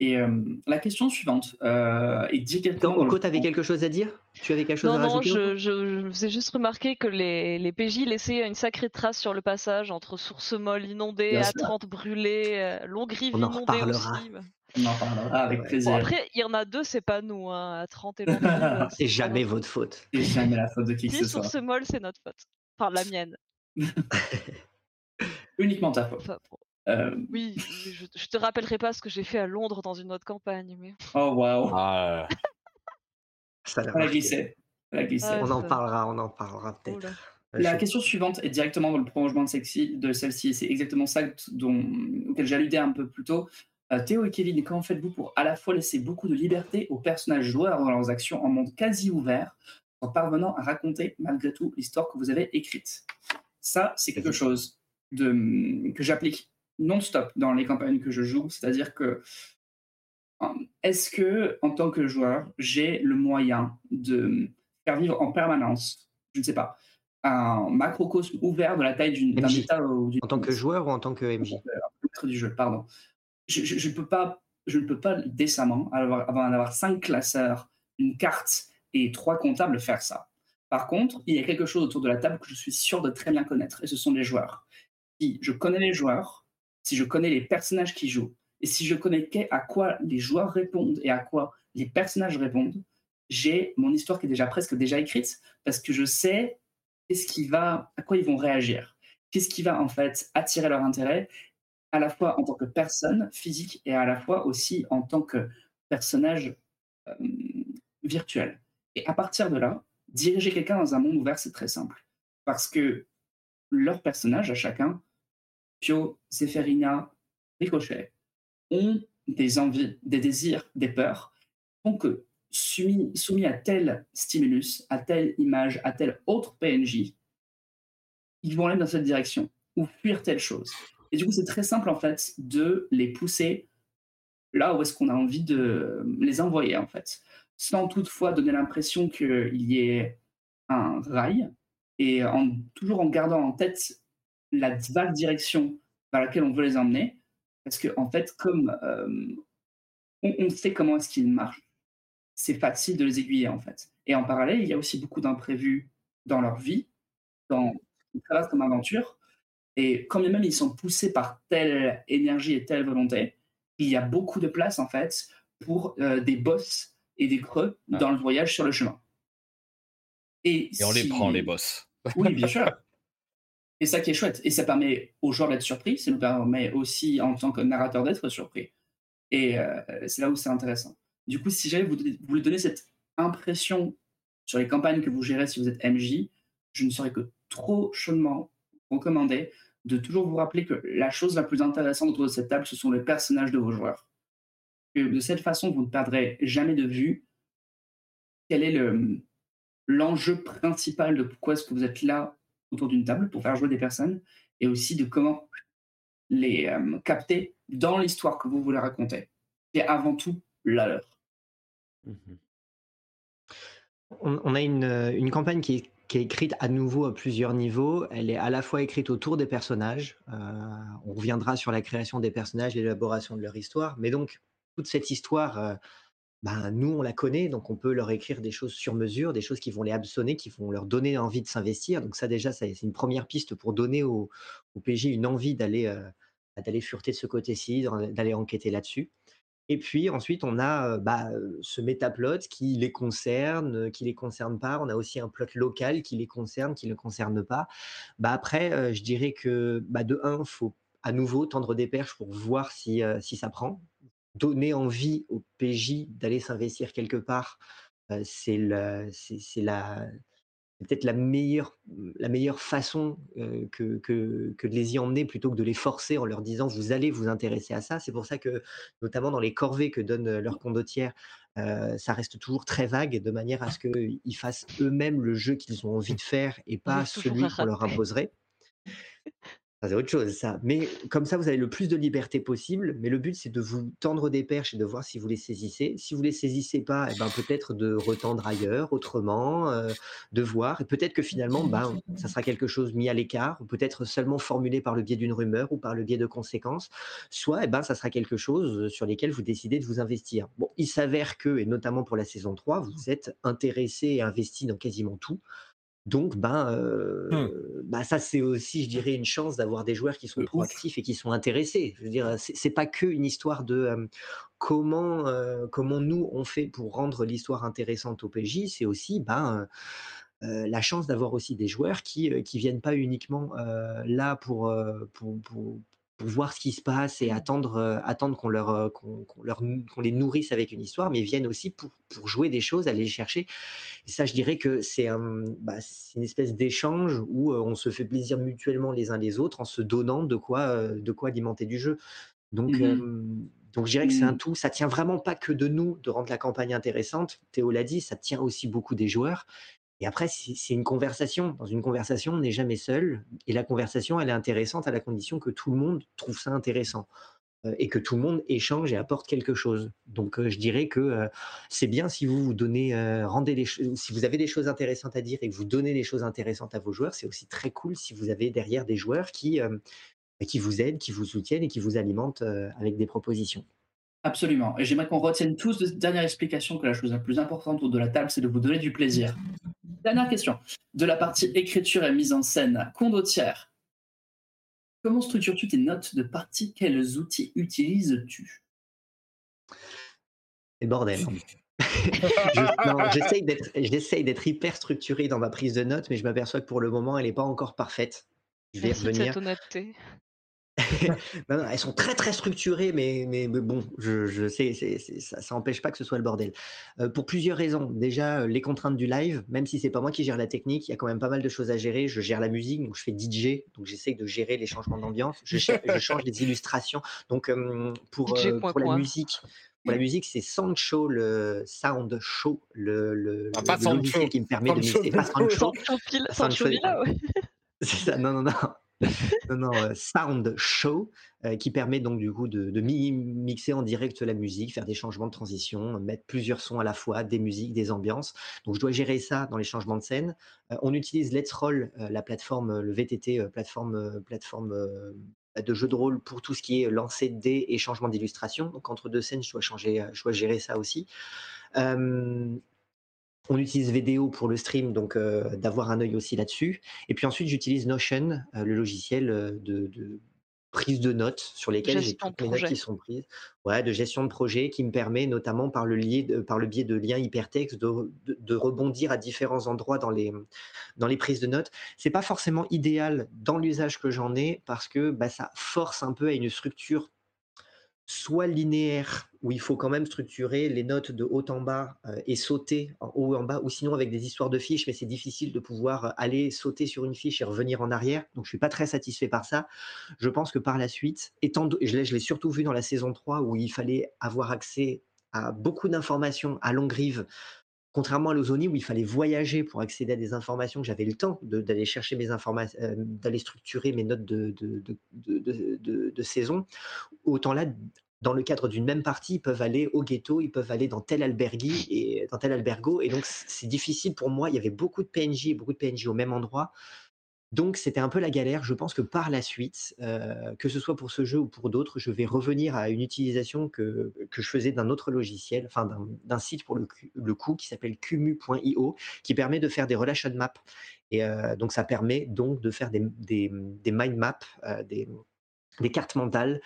Et euh, la question suivante euh, est directement. Attends, Oko, tu avais quelque chose à dire? Tu avais quelque chose Non, à non, rajouter je, Oko je, faisais juste remarquer que les, les PJ laissaient une sacrée trace sur le passage entre source molle inondée, Bien sûr. A30 brûlée, euh, longue rive On en inondée reparlera. aussi. On en parlera avec Ouais. plaisir. Bon, après, il y en a deux, c'est pas nous, hein. A30 et longue rive. C'est jamais votre faute. C'est jamais la faute de qui que Si ce soit. source molle, c'est notre faute. Enfin, la mienne. Uniquement ta faute. Enfin, bon, Euh, oui, je, je te rappellerai pas ce que j'ai fait à Londres dans une autre campagne, mais. Oh waouh. Ah, Ça l'a glissé. L'a glissé. Ah, On en ça- parlera, on en parlera Oh peut-être. La question suivante est directement dans le prolongement de, celle-ci- de celle-ci, et c'est exactement ça dont, auquel j'alludais un peu plus tôt. Euh, Théo et Kevin, comment faites-vous pour à la fois laisser beaucoup de liberté aux personnages joueurs dans leurs actions en monde quasi ouvert, en parvenant à raconter malgré tout l'histoire que vous avez écrite? Ça, c'est quelque chose de, que j'applique non-stop dans les campagnes que je joue, c'est-à-dire que euh, est-ce que, en tant que joueur, j'ai le moyen de faire vivre en permanence, je ne sais pas, un macrocosme ouvert de la taille d'une- d'un. État ou d'une En tant que joueur ou en tant que MJ maître du jeu, pardon. Je, peux pas, je ne peux pas décemment, avant d'avoir cinq classeurs, une carte et trois comptables, faire ça. Par contre, il y a quelque chose autour de la table que je suis sûr de très bien connaître, et ce sont les joueurs. Si je connais les joueurs, si je connais les personnages qui jouent, et si je connais à quoi les joueurs répondent et à quoi les personnages répondent, j'ai mon histoire qui est déjà presque déjà écrite, parce que je sais qu'est-ce qui va, à quoi ils vont réagir, qu'est-ce qui va en fait attirer leur intérêt, à la fois en tant que personne physique et à la fois aussi en tant que personnage euh, virtuel. Et à partir de là, diriger quelqu'un dans un monde ouvert, c'est très simple. Parce que leurs personnages, à chacun, Pio, Zéphérina, Ricochet, ont des envies, des désirs, des peurs, que soumis, soumis à tel stimulus, à telle image, à tel autre PNJ, ils vont aller dans cette direction ou fuir telle chose. Et du coup, c'est très simple en fait de les pousser là où est-ce qu'on a envie de les envoyer en fait, sans toutefois donner l'impression qu'il y ait un rail et toujours en gardant en tête la vague direction vers laquelle on veut les emmener, parce que en fait, comme euh, on, on sait comment est-ce qu'ils marchent, c'est facile de les aiguiller en fait. Et en parallèle, il y a aussi beaucoup d'imprévus dans leur vie, dans ce qu'ils traversent comme aventure. Et quand même ils sont poussés par telle énergie et telle volonté, il y a beaucoup de place en fait pour euh, des boss et des creux Ah. dans le voyage sur le chemin. Et, et on les prend, les boss. Oui, bien sûr. Et ça qui est chouette. Et ça permet aux joueurs d'être surpris, ça nous permet aussi en tant que narrateur d'être surpris. Et euh, c'est là où c'est intéressant. Du coup, si jamais vous vous voulez donner cette impression sur les campagnes que vous gérez si vous êtes MJ, je ne saurais que trop chaudement recommander de toujours vous rappeler que la chose la plus intéressante autour de cette table, ce sont les personnages de vos joueurs. De cette façon, vous ne perdrez jamais de vue quel est le, l'enjeu principal de pourquoi est-ce que vous êtes là autour d'une table pour faire jouer des personnes et aussi de comment les euh, capter dans l'histoire que vous voulez raconter. C'est avant tout la leur. On, on a une, euh, une campagne qui est, qui est écrite à nouveau à plusieurs niveaux. Elle est à la fois écrite autour des personnages. euh, on reviendra sur la création des personnages, l'élaboration de leur histoire. Mais donc, toute cette histoire, euh, ben, nous, on la connaît. Donc, on peut leur écrire des choses sur mesure, des choses qui vont les hameçonner, qui vont leur donner envie de s'investir. Donc, ça, déjà, c'est une première piste pour donner au, PJ une envie d'aller euh, d'aller fureter de ce côté-ci, d'aller enquêter là-dessus. Et puis ensuite, on a bah, ce métaplot qui les concerne, qui les concerne pas. On a aussi un plot local qui les concerne, qui ne le concerne pas. Bah, après, je dirais que bah, de un, faut à nouveau tendre des perches pour voir si, si ça prend. Donner envie au PJ d'aller s'investir quelque part, c'est le- c'est- c'est la, peut-être la meilleure, la meilleure façon euh, que, que, que de les y emmener plutôt que de les forcer en leur disant vous allez vous intéresser à ça. C'est pour ça que, notamment dans les corvées que donnent euh, leurs condottières, euh, ça reste toujours très vague de manière à ce qu'ils fassent eux-mêmes le jeu qu'ils ont envie de faire et pas celui qu'on leur imposerait. C'est autre chose ça. Mais comme ça, vous avez le plus de liberté possible, mais le but, c'est de vous tendre des perches et de voir si vous les saisissez. Si vous les saisissez pas, et ben, peut-être de retendre ailleurs, autrement, heu, de voir et peut-être que finalement, ben, ça sera quelque chose mis à l'écart ou peut-être seulement formulé par le biais d'une rumeur ou par le biais de conséquences. Soit, et ben, ça sera quelque chose, sur lesquels vous décidez de vous investir. Bon, il s'avère que et notamment pour la saison 3, vous êtes intéressés et investis dans quasiment tout. Donc, ben, Mmh. heu, bah, ça, c'est aussi, je dirais, une chance d'avoir des joueurs qui sont proactifs et qui sont intéressés. Je veux dire, c'est pas qu'une histoire de, comment, comment nous on fait pour rendre l'histoire intéressante au PJ, c'est aussi, ben, la chance d'avoir aussi des joueurs qui, qui viennent pas uniquement, là pour, heu, pour pour pour voir ce qui se passe et attendre, heu, attendre qu'on leur, heu, qu'on qu'on leur n qu'on les nourrisse avec une histoire, mais viennent aussi pour pour jouer des choses, aller les chercher et ça, je dirais que c'est un, bah, c'est une espèce d'échange où, heu, on se fait plaisir mutuellement les uns les autres en se donnant de quoi, de quoi alimenter du jeu. Donc, Mmh donc je dirais que c'est un Mmh. tout. Ça tient vraiment pas que de nous de rendre la campagne intéressante. Théo l'a dit, ça tient aussi beaucoup des joueurs et après c'est une conversation. Dans une conversation, on n'est jamais seul et la conversation, elle est intéressante à la condition que tout le monde trouve ça intéressant, heu et que tout le monde échange et apporte quelque chose. Donc, heu, je dirais que, heu, c'est bien si vous vous donnez, rendez les si vous avez des choses intéressantes à dire et que vous donnez des choses intéressantes à vos joueurs, c'est aussi très cool si vous avez derrière des joueurs qui, qui vous aident, qui vous soutiennent et qui vous alimentent, avec des propositions. Absolument et j'aimerais qu'on retienne tous de cette dernière explication que la chose la plus importante autour de la table, c'est de vous donner du plaisir. Dernière question, de la partie écriture et mise en scène, condottière, comment structures-tu tes notes de partie? Quels outils utilises-tu? C'est le bordel. J'essaye d'être hyper structuré dans ma prise de notes, mais je m'aperçois que pour le moment, elle est pas encore parfaite. Je vais Merci de cette revenir. Honnêteté. Non, non, elles sont très, très structurées, mais mais mais bon, je je sais, c'est ça ça empêche pas que ce soit le bordel. Heu, pour plusieurs raisons. Déjà, heu, les contraintes du live, même si c'est pas moi qui gère la technique, il y a quand même pas mal de choses à gérer. Je gère la musique, donc je fais DJ, donc j'essaye de gérer les changements d'ambiance. Je cha je change les illustrations. Donc, hem, pour, la musique pour la musique, c'est Soundshow, le Soundshow, le le Ah, le pas le Sancho, logiciel qui me permet de Sancho mixer pas Sancho Sancho Soundshow Villa, ouais. c'est ça, non, non, non. Non, non, heu, Sound Show, heu, qui permet donc du coup de de mi mixer en direct la musique, faire des changements de transition, mettre plusieurs sons à la fois, des musiques, des ambiances. Donc je dois gérer ça dans les changements de scène. Heu, on utilise Let's Roll, la plateforme, le VTT, plateforme, plateforme, de jeu de rôle pour tout ce qui est lancer de dés et changement d'illustration. Donc entre 2 scènes, je dois changer, je dois gérer ça aussi. On utilise Vidéo pour le stream, donc heu, d'avoir un œil aussi là-dessus. Et puis ensuite, j'utilise Notion, heu, le logiciel, heu, de de prise de notes sur lesquelles j'ai toutes mes notes qui sont prises. Ouais, de gestion de projet qui me permet notamment par le lié par le biais de liens hypertextes de de de rebondir à différents endroits dans les, dans les prises de notes. C'est pas forcément idéal dans l'usage que j'en ai parce que, bah, ça force un peu à une structure soit linéaire, où il faut quand même structurer les notes de haut en bas, heu, et sauter en haut en bas, ou sinon avec des histoires de fiches, mais c'est difficile de pouvoir, heu, aller sauter sur une fiche et revenir en arrière, donc je suis pas très satisfait par ça. Je pense que par la suite, étant l'ai je l'ai surtout vu dans la saison 3 où il fallait avoir accès à beaucoup d'informations à longue rive, contrairement à l'Ozoni où il fallait voyager pour accéder à des informations, j'avais le temps d'aller chercher mes informa heu, d'aller structurer mes notes de saison. Autant là, dans le cadre d'une même partie, ils peuvent aller au ghetto, ils peuvent aller dans tel albergui et dans tel albergo et donc c'est difficile pour moi. Il y avait beaucoup de PNJ et beaucoup de PNJ au même endroit, donc c'était un peu la galère. Je pense que par la suite, heu, que ce soit pour ce jeu ou pour d'autres, je vais revenir à une utilisation que que je faisais d'un autre logiciel, d'un site pour le coup qui s'appelle kumu.io, qui permet de faire des relation maps et heu, donc ça permet donc de faire des mind maps, heu, des, des cartes mentales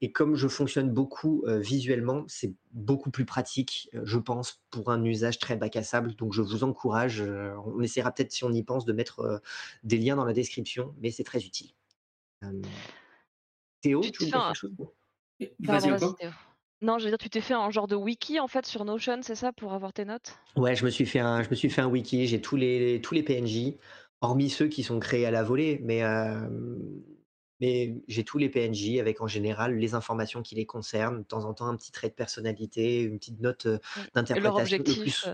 et comme je fonctionne beaucoup, heu, visuellement, c'est beaucoup plus pratique, heu, je pense, pour un usage très bac à sable. Donc je vous encourage, heu, on essaiera peut-être si on y pense de mettre, des liens dans la description, mais c'est très utile. Théo, Tu dire un quelque chose? Vas-y. Théo. Non, je veux dire, tu t'es fait un genre de wiki en fait sur Notion, c'est ça, pour avoir tes notes? Ouais, je me suis fait un je me suis fait un wiki, j'ai tous les tous les PNJ, hormis ceux qui sont créés à la volée, mais mais j'ai tous les PNJ avec en général les informations qui les concernent, de temps en temps un petit trait de personnalité, une petite note, Mmh leur d'interprétation. Le objectif, plus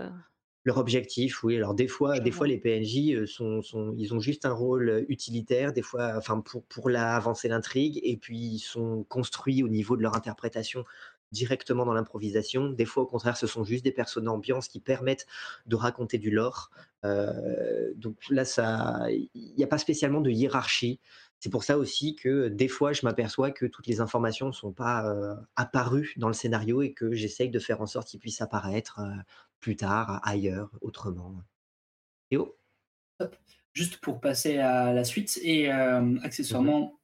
Leur objectif, oui. Alors des fois des fois les PNJ, sont sont ils ont juste un rôle, utilitaire, des fois enfin pour pour la avancer l'intrigue et puis ils sont construits au niveau de leur interprétation directement dans l'improvisation. Des fois, au contraire, ce sont juste des persos d'ambiance qui permettent de raconter du lore. Donc là, ça il y a pas spécialement de hiérarchie. C'est pour ça aussi que, des fois, je m'aperçois que toutes les informations ne sont pas, heu, apparues dans le scénario et que j'essaye de faire en sorte qu'ils puissent apparaître, heu, plus tard, ailleurs, autrement. Théo? Juste pour passer à la suite et mh. accessoirement,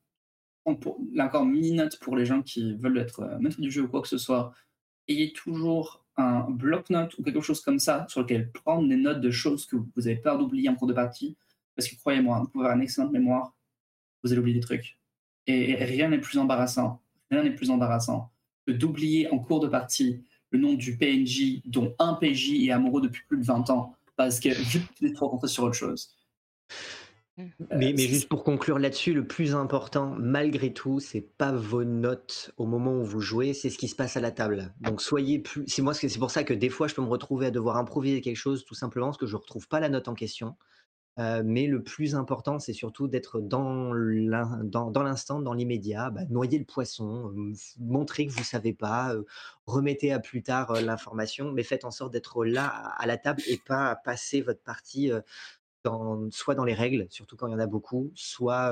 pour là encore mini note pour les gens qui veulent être, heu, maîtres du jeu ou quoi que ce soit, ayez toujours un bloc-notes ou quelque chose comme ça sur lequel prendre des notes de choses que vous avez peur d'oublier en cours de partie. Parce que croyez-moi, vous pouvez avoir une excellente mémoire, vous allez oublier des trucs et rien n'est plus embarrassant rien n'est plus embarrassant que d'oublier en cours de partie le nom du PNJ dont un PJ est amoureux depuis plus de 20 ans parce que juste tu es trop concentré sur autre chose. Mmh. Mais juste pour conclure là-dessus, le plus important, malgré tout, c'est pas vos notes au moment où vous jouez, c'est ce qui se passe à la table. Donc soyez plus c'est moi c'est c'est pour ça que des fois je peux me retrouver à devoir improviser quelque chose tout simplement parce que je retrouve pas la note en question. Mais le plus important, c'est surtout d'être dans l'in dans dans l'instant, dans l'immédiat, bah, noyer le poisson, f montrer que vous savez pas, heu, remettez à plus tard, l'information, mais faites en sorte d'être là à la table et pas passer votre partie, dans soit dans les règles, surtout quand il y en a beaucoup, soit,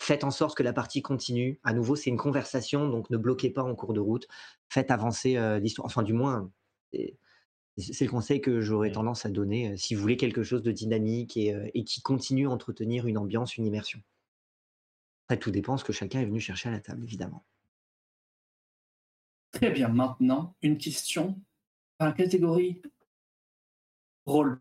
faites en sorte que la partie continue. À nouveau, c'est une conversation, donc ne bloquez pas en cours de route. Faites avancer, l'histoire, enfin du moins, c'est le conseil que j'aurais Mmh. tendance à donner, heu, si vous voulez quelque chose de dynamique et heu, et qui continue à entretenir une ambiance, une immersion. Après tout dépend ce que chacun est venu chercher à la table, évidemment. Très bien, maintenant, une question dans la catégorie rôle.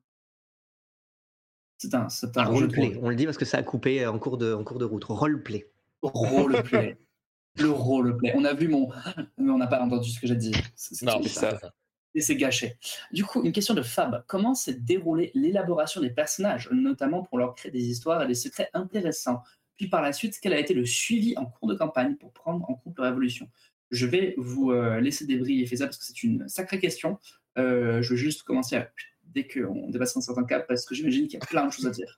C'est un c'est un roleplay, rôle. on le dit parce que ça a coupé, heu, en cours de en cours de route. Roleplay. Roleplay. Le roleplay. On a vu mon mais on n'a pas entendu ce que j'ai dit. C'est c'est Non, ça c'est ça. Et c'est gâché. Du coup, une question de Fab. Comment s'est déroulée l'élaboration des personnages, notamment pour leur créer des histoires et des secrets intéressants? Puis par la suite, quel a été le suivi en cours de campagne pour prendre en compte leur évolution? Je vais vous, heu, laisser débriefer ça parce que c'est une sacrée question. Heu, je vais juste commencer dès qu'on dépasse un certain cap parce que j'imagine qu'il y a plein de choses à dire.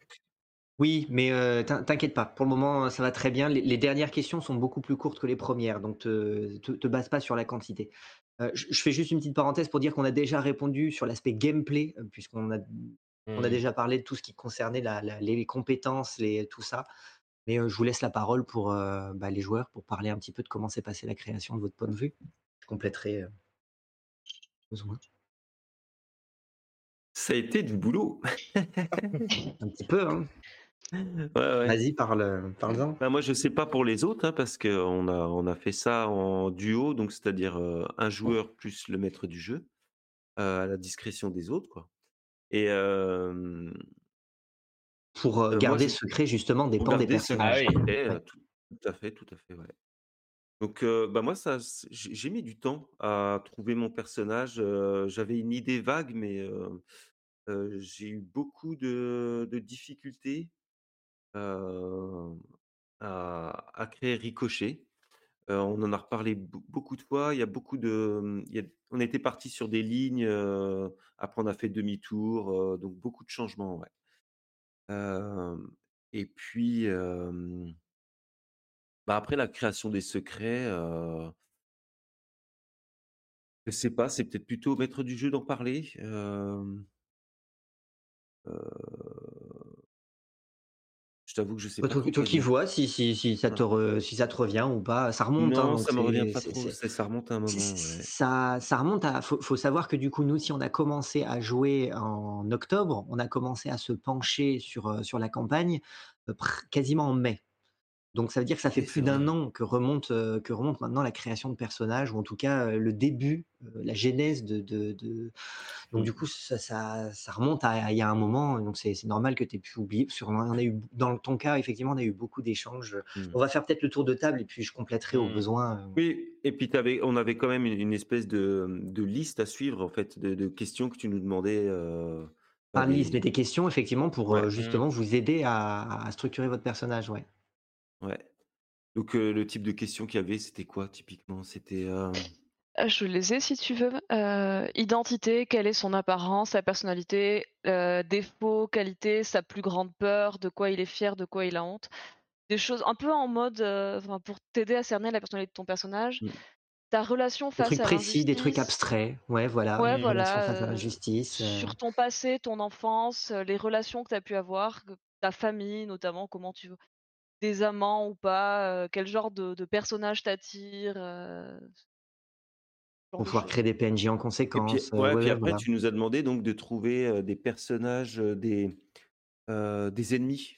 Oui, mais t'in t'inquiète pas, pour le moment, ça va très bien. Les dernières questions sont beaucoup plus courtes que les premières, donc te te base pas sur la quantité. Heu, je fais juste une petite parenthèse pour dire qu'on a déjà répondu sur l'aspect gameplay, heu, puisqu'on a on a Mmh. déjà parlé de tout ce qui concernait la la les compétences, les tout ça. Mais heu, je vous laisse la parole pour, bah, les joueurs, pour parler un petit peu de comment s'est passée la création de votre point de vue. Je compléterai, besoin. Ça a été du boulot. Un petit peu, hein? Ouais, ouais. Vas-y, parle, parle-en. Bah, moi, je sais pas pour les autres, hein, parce qu'on a on a fait ça en duo, donc c'est-à-dire, heu, un joueur plus le maître du jeu, heu, à la discrétion des autres, quoi et hem, Pour, moi, garder secret justement des pans des ce Ah personnages. oui. Ouais. heu, tout tout à fait, tout à fait, ouais. Donc bah, moi, ça j'ai mis du temps à trouver mon personnage, j'avais une idée vague, mais j'ai eu beaucoup de de difficultés, heu, à créer Ricochet. Heu, on en a reparlé beau beaucoup de fois. Il y a beaucoup de, on était partis sur des lignes, heu, après on a fait demi-tour, donc beaucoup de changements, et puis, bah, après la création des secrets, heu, je sais pas, c'est peut-être plutôt au maître du jeu d'en parler, je t'avoue que je sais pas toi toi qui vois si si si ça te re si ça te revient ou pas. Ça remonte, hein, Non, donc ça me revient pas trop, ça remonte à un moment, ouais. ça ça remonte à faut faut savoir que du coup, nous, si on a commencé à jouer en octobre, on a commencé à se pencher sur, heu, sur la campagne, pr quasiment en mai. Donc ça veut dire que ça fait Oui, plus d'un an que remonte, heu, que remonte maintenant la création de personnages ou en tout cas, le début, la genèse de de de donc du coup ça ça ça remonte à il y a un moment, donc c'est normal que tu aies pu oublier sur on a eu dans ton cas effectivement, on a eu beaucoup d'échanges, Mmh. on va faire peut-être le tour de table et puis je compléterai au Mmh. besoin, Oui et puis avais on avait quand même une une espèce de, de liste à suivre en fait, de questions que tu nous demandais, pas une liste, mais des questions effectivement pour, ouais, Mmh. justement vous aider à à structurer votre personnage, ouais. Ouais. Donc heu, le type de questions qu'il y avait, c'était quoi typiquement? C'était, hem Heu, je les ai si tu veux. Heu, identité, quelle est son apparence, sa personnalité, heu, défauts, qualités, sa plus grande peur, de quoi il est fier, de quoi il a honte. Des choses un peu en mode, heu, enfin pour t'aider à cerner la personnalité de ton personnage. Mmh. Ta relation Des face trucs à précis, des trucs l'injustice. abstraits. Ouais, voilà, Ouais, une relation voilà, face à heu, l'injustice, heu sur ton passé, ton enfance, heu, les relations que tu as pu avoir, que ta famille notamment, comment tu des amants ou pas, quel genre de de personnage t'attire, pour pouvoir créer des PNJ en Et puis conséquence, heu, ouais, ouais, puis ouais, après voilà. tu nous as demandé donc de trouver, des personnages, des, ennemis.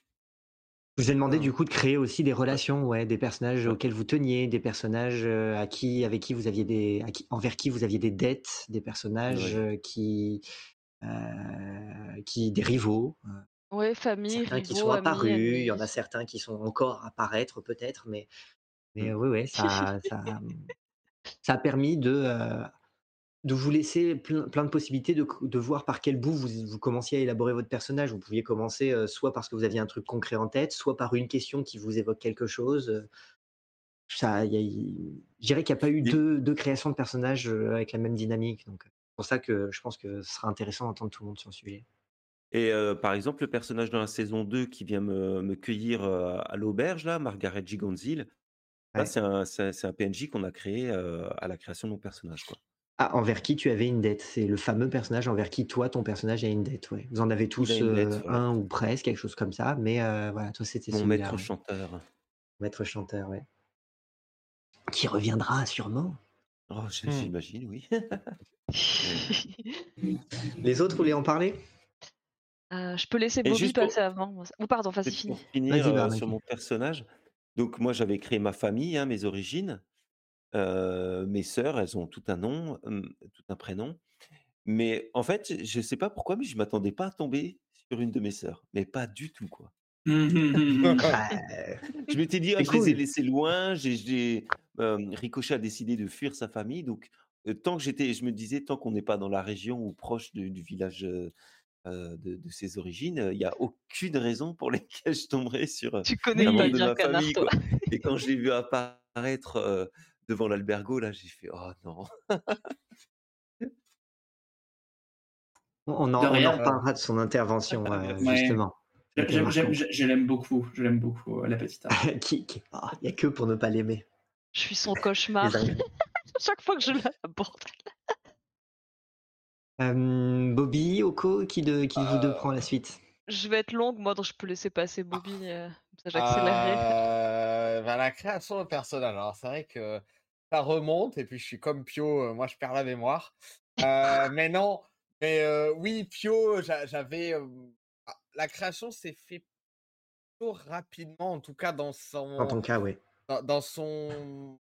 Je vous ai demandé du coup de créer aussi des relations, ouais, des personnages ouais, auxquels vous teniez, des personnages, à qui avec qui vous aviez des à qui envers qui vous aviez des dettes, des personnages, ouais. qui, qui des rivaux, Ouais, famille, certains qui rivaux, sont amis, apparus, il y en a certains qui sont encore à apparaître peut-être, mais mais, Mmh. oui, ouais, ça ça, mmh, ça a permis de, heu, de vous laisser plein plein de possibilités de de voir par quel bout vous vous commenciez à élaborer votre personnage. Vous pouviez commencer, heu, soit parce que vous aviez un truc concret en tête, soit par une question qui vous évoque quelque chose, Ça, y a je dirais qu'il y a pas eu 2- 2 créations de personnages, avec la même dynamique, donc c'est pour ça que je pense que ce sera intéressant d'entendre tout le monde sur le sujet. Et heu, par exemple, le personnage dans la saison 2 qui vient me me cueillir, heu, à l'auberge là, Margaret Gigonzil, Ouais. c'est un c'est un PNJ qu'on a créé, heu, à la création de mon personnage, quoi. Ah, envers qui tu avais une dette? C'est le fameux personnage envers qui toi, ton personnage a une dette, ouais. Vous en avez tous, voilà. 1 ou presque, quelque chose comme ça, mais voilà, toi c'était Mon maître ouais. chanteur. Maître chanteur, ouais. Qui reviendra sûrement. Oh, j Mmh. j'imagine, oui. Ouais. Les autres voulaient en parler? Heu, je peux laisser Bobby juste pour passer avant oh pardon, vas-y peut-être finis. pour finir, bah, sur mon personnage, donc moi j'avais créé ma famille, hein, mes origines, heu, mes sœurs, elles ont tout un nom, tout un prénom, mais en fait, je sais pas pourquoi, mais je m'attendais pas à tomber sur une de mes sœurs, mais pas du tout, quoi. Bah, Je m'étais dit: «Ah, c'est je les ai cool. laissés loin», j'ai Ricochet a décidé de fuir sa famille, donc tant que j'étais je me disais: «Tant qu'on n'est pas dans la région ou proche de du village, heu, de de ses origines, il y a aucune raison pour lesquelles je tomberais sur, Tu connais un pas de ma Canard famille, toi. quoi» et quand je l'ai vu apparaître, heu, devant l'albergo, là, j'ai fait: «Oh non!» On en reparlera de son intervention, Ouais. justement. Je je l'aime beaucoup, je l'aime beaucoup, heu, la petite Ara. Qui qui ah, il y a que pour ne pas l'aimer, Je suis son cauchemar. Chaque fois que je la Bobby, Oko, qui de qui vous 2 prend la suite? Je vais être longue, moi donc je peux laisser passer Bobby, comme ça j'accélérerai. heu, bah, la création de personnage, alors c'est vrai que ça remonte et puis je suis comme Pio, heu, moi je perds la mémoire. Mais non, mais oui, Pio, j'a j'avais, ah, la création s'est fait plutôt rapidement, en tout cas dans son ton cas, oui. dans dans son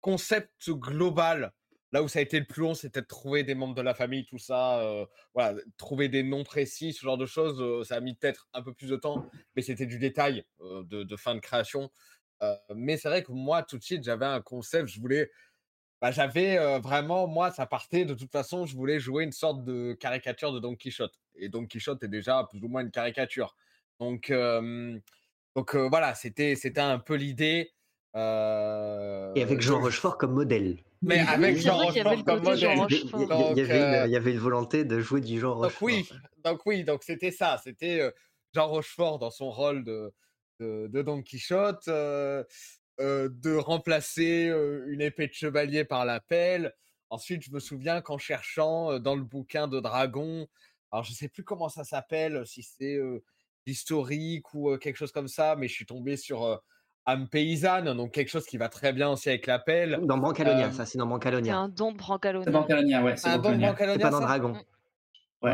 concept global. Là où ça a été le plus long, c'était de trouver des membres de la famille, tout ça, voilà, trouver des noms précis, ce genre de choses, ça a mis peut-être un peu plus de temps, mais c'était du détail, de de fin de création. Mais c'est vrai que moi, tout de suite, j'avais un concept, je voulais bah, j'avais, vraiment moi, ça partait de toute façon, je voulais jouer une sorte de caricature de Don Quichotte et Don Quichotte est déjà plus ou moins une caricature. Donc donc voilà, c'était c'était un peu l'idée, Et avec Jean Rochefort comme modèle. Mais avec Jean Rochefort comme modèle. avait il y avait une heu, il y avait une volonté de jouer du Jean donc Rochefort, oui, donc oui, donc c'était ça, c'était, heu, Jean Rochefort dans son rôle de de de Don Quichotte, heu, de remplacer, une épée de chevalier par la pelle. Ensuite, je me souviens qu'en cherchant, dans le bouquin de Dragon, alors je sais plus comment ça s'appelle, si c'est, heu, l'historique ou, quelque chose comme ça, mais je suis tombé sur, âme paysanne, donc quelque chose qui va très bien aussi avec la pelle. Dans Brancalonia, Hem, ça, c'est dans C'est Brancalonia. un don de C'est Brancalonia. Brancalonia, ouais, c'est un don de Brancalonia. C'est pas Brancalonia dans? Dragon. Ouais.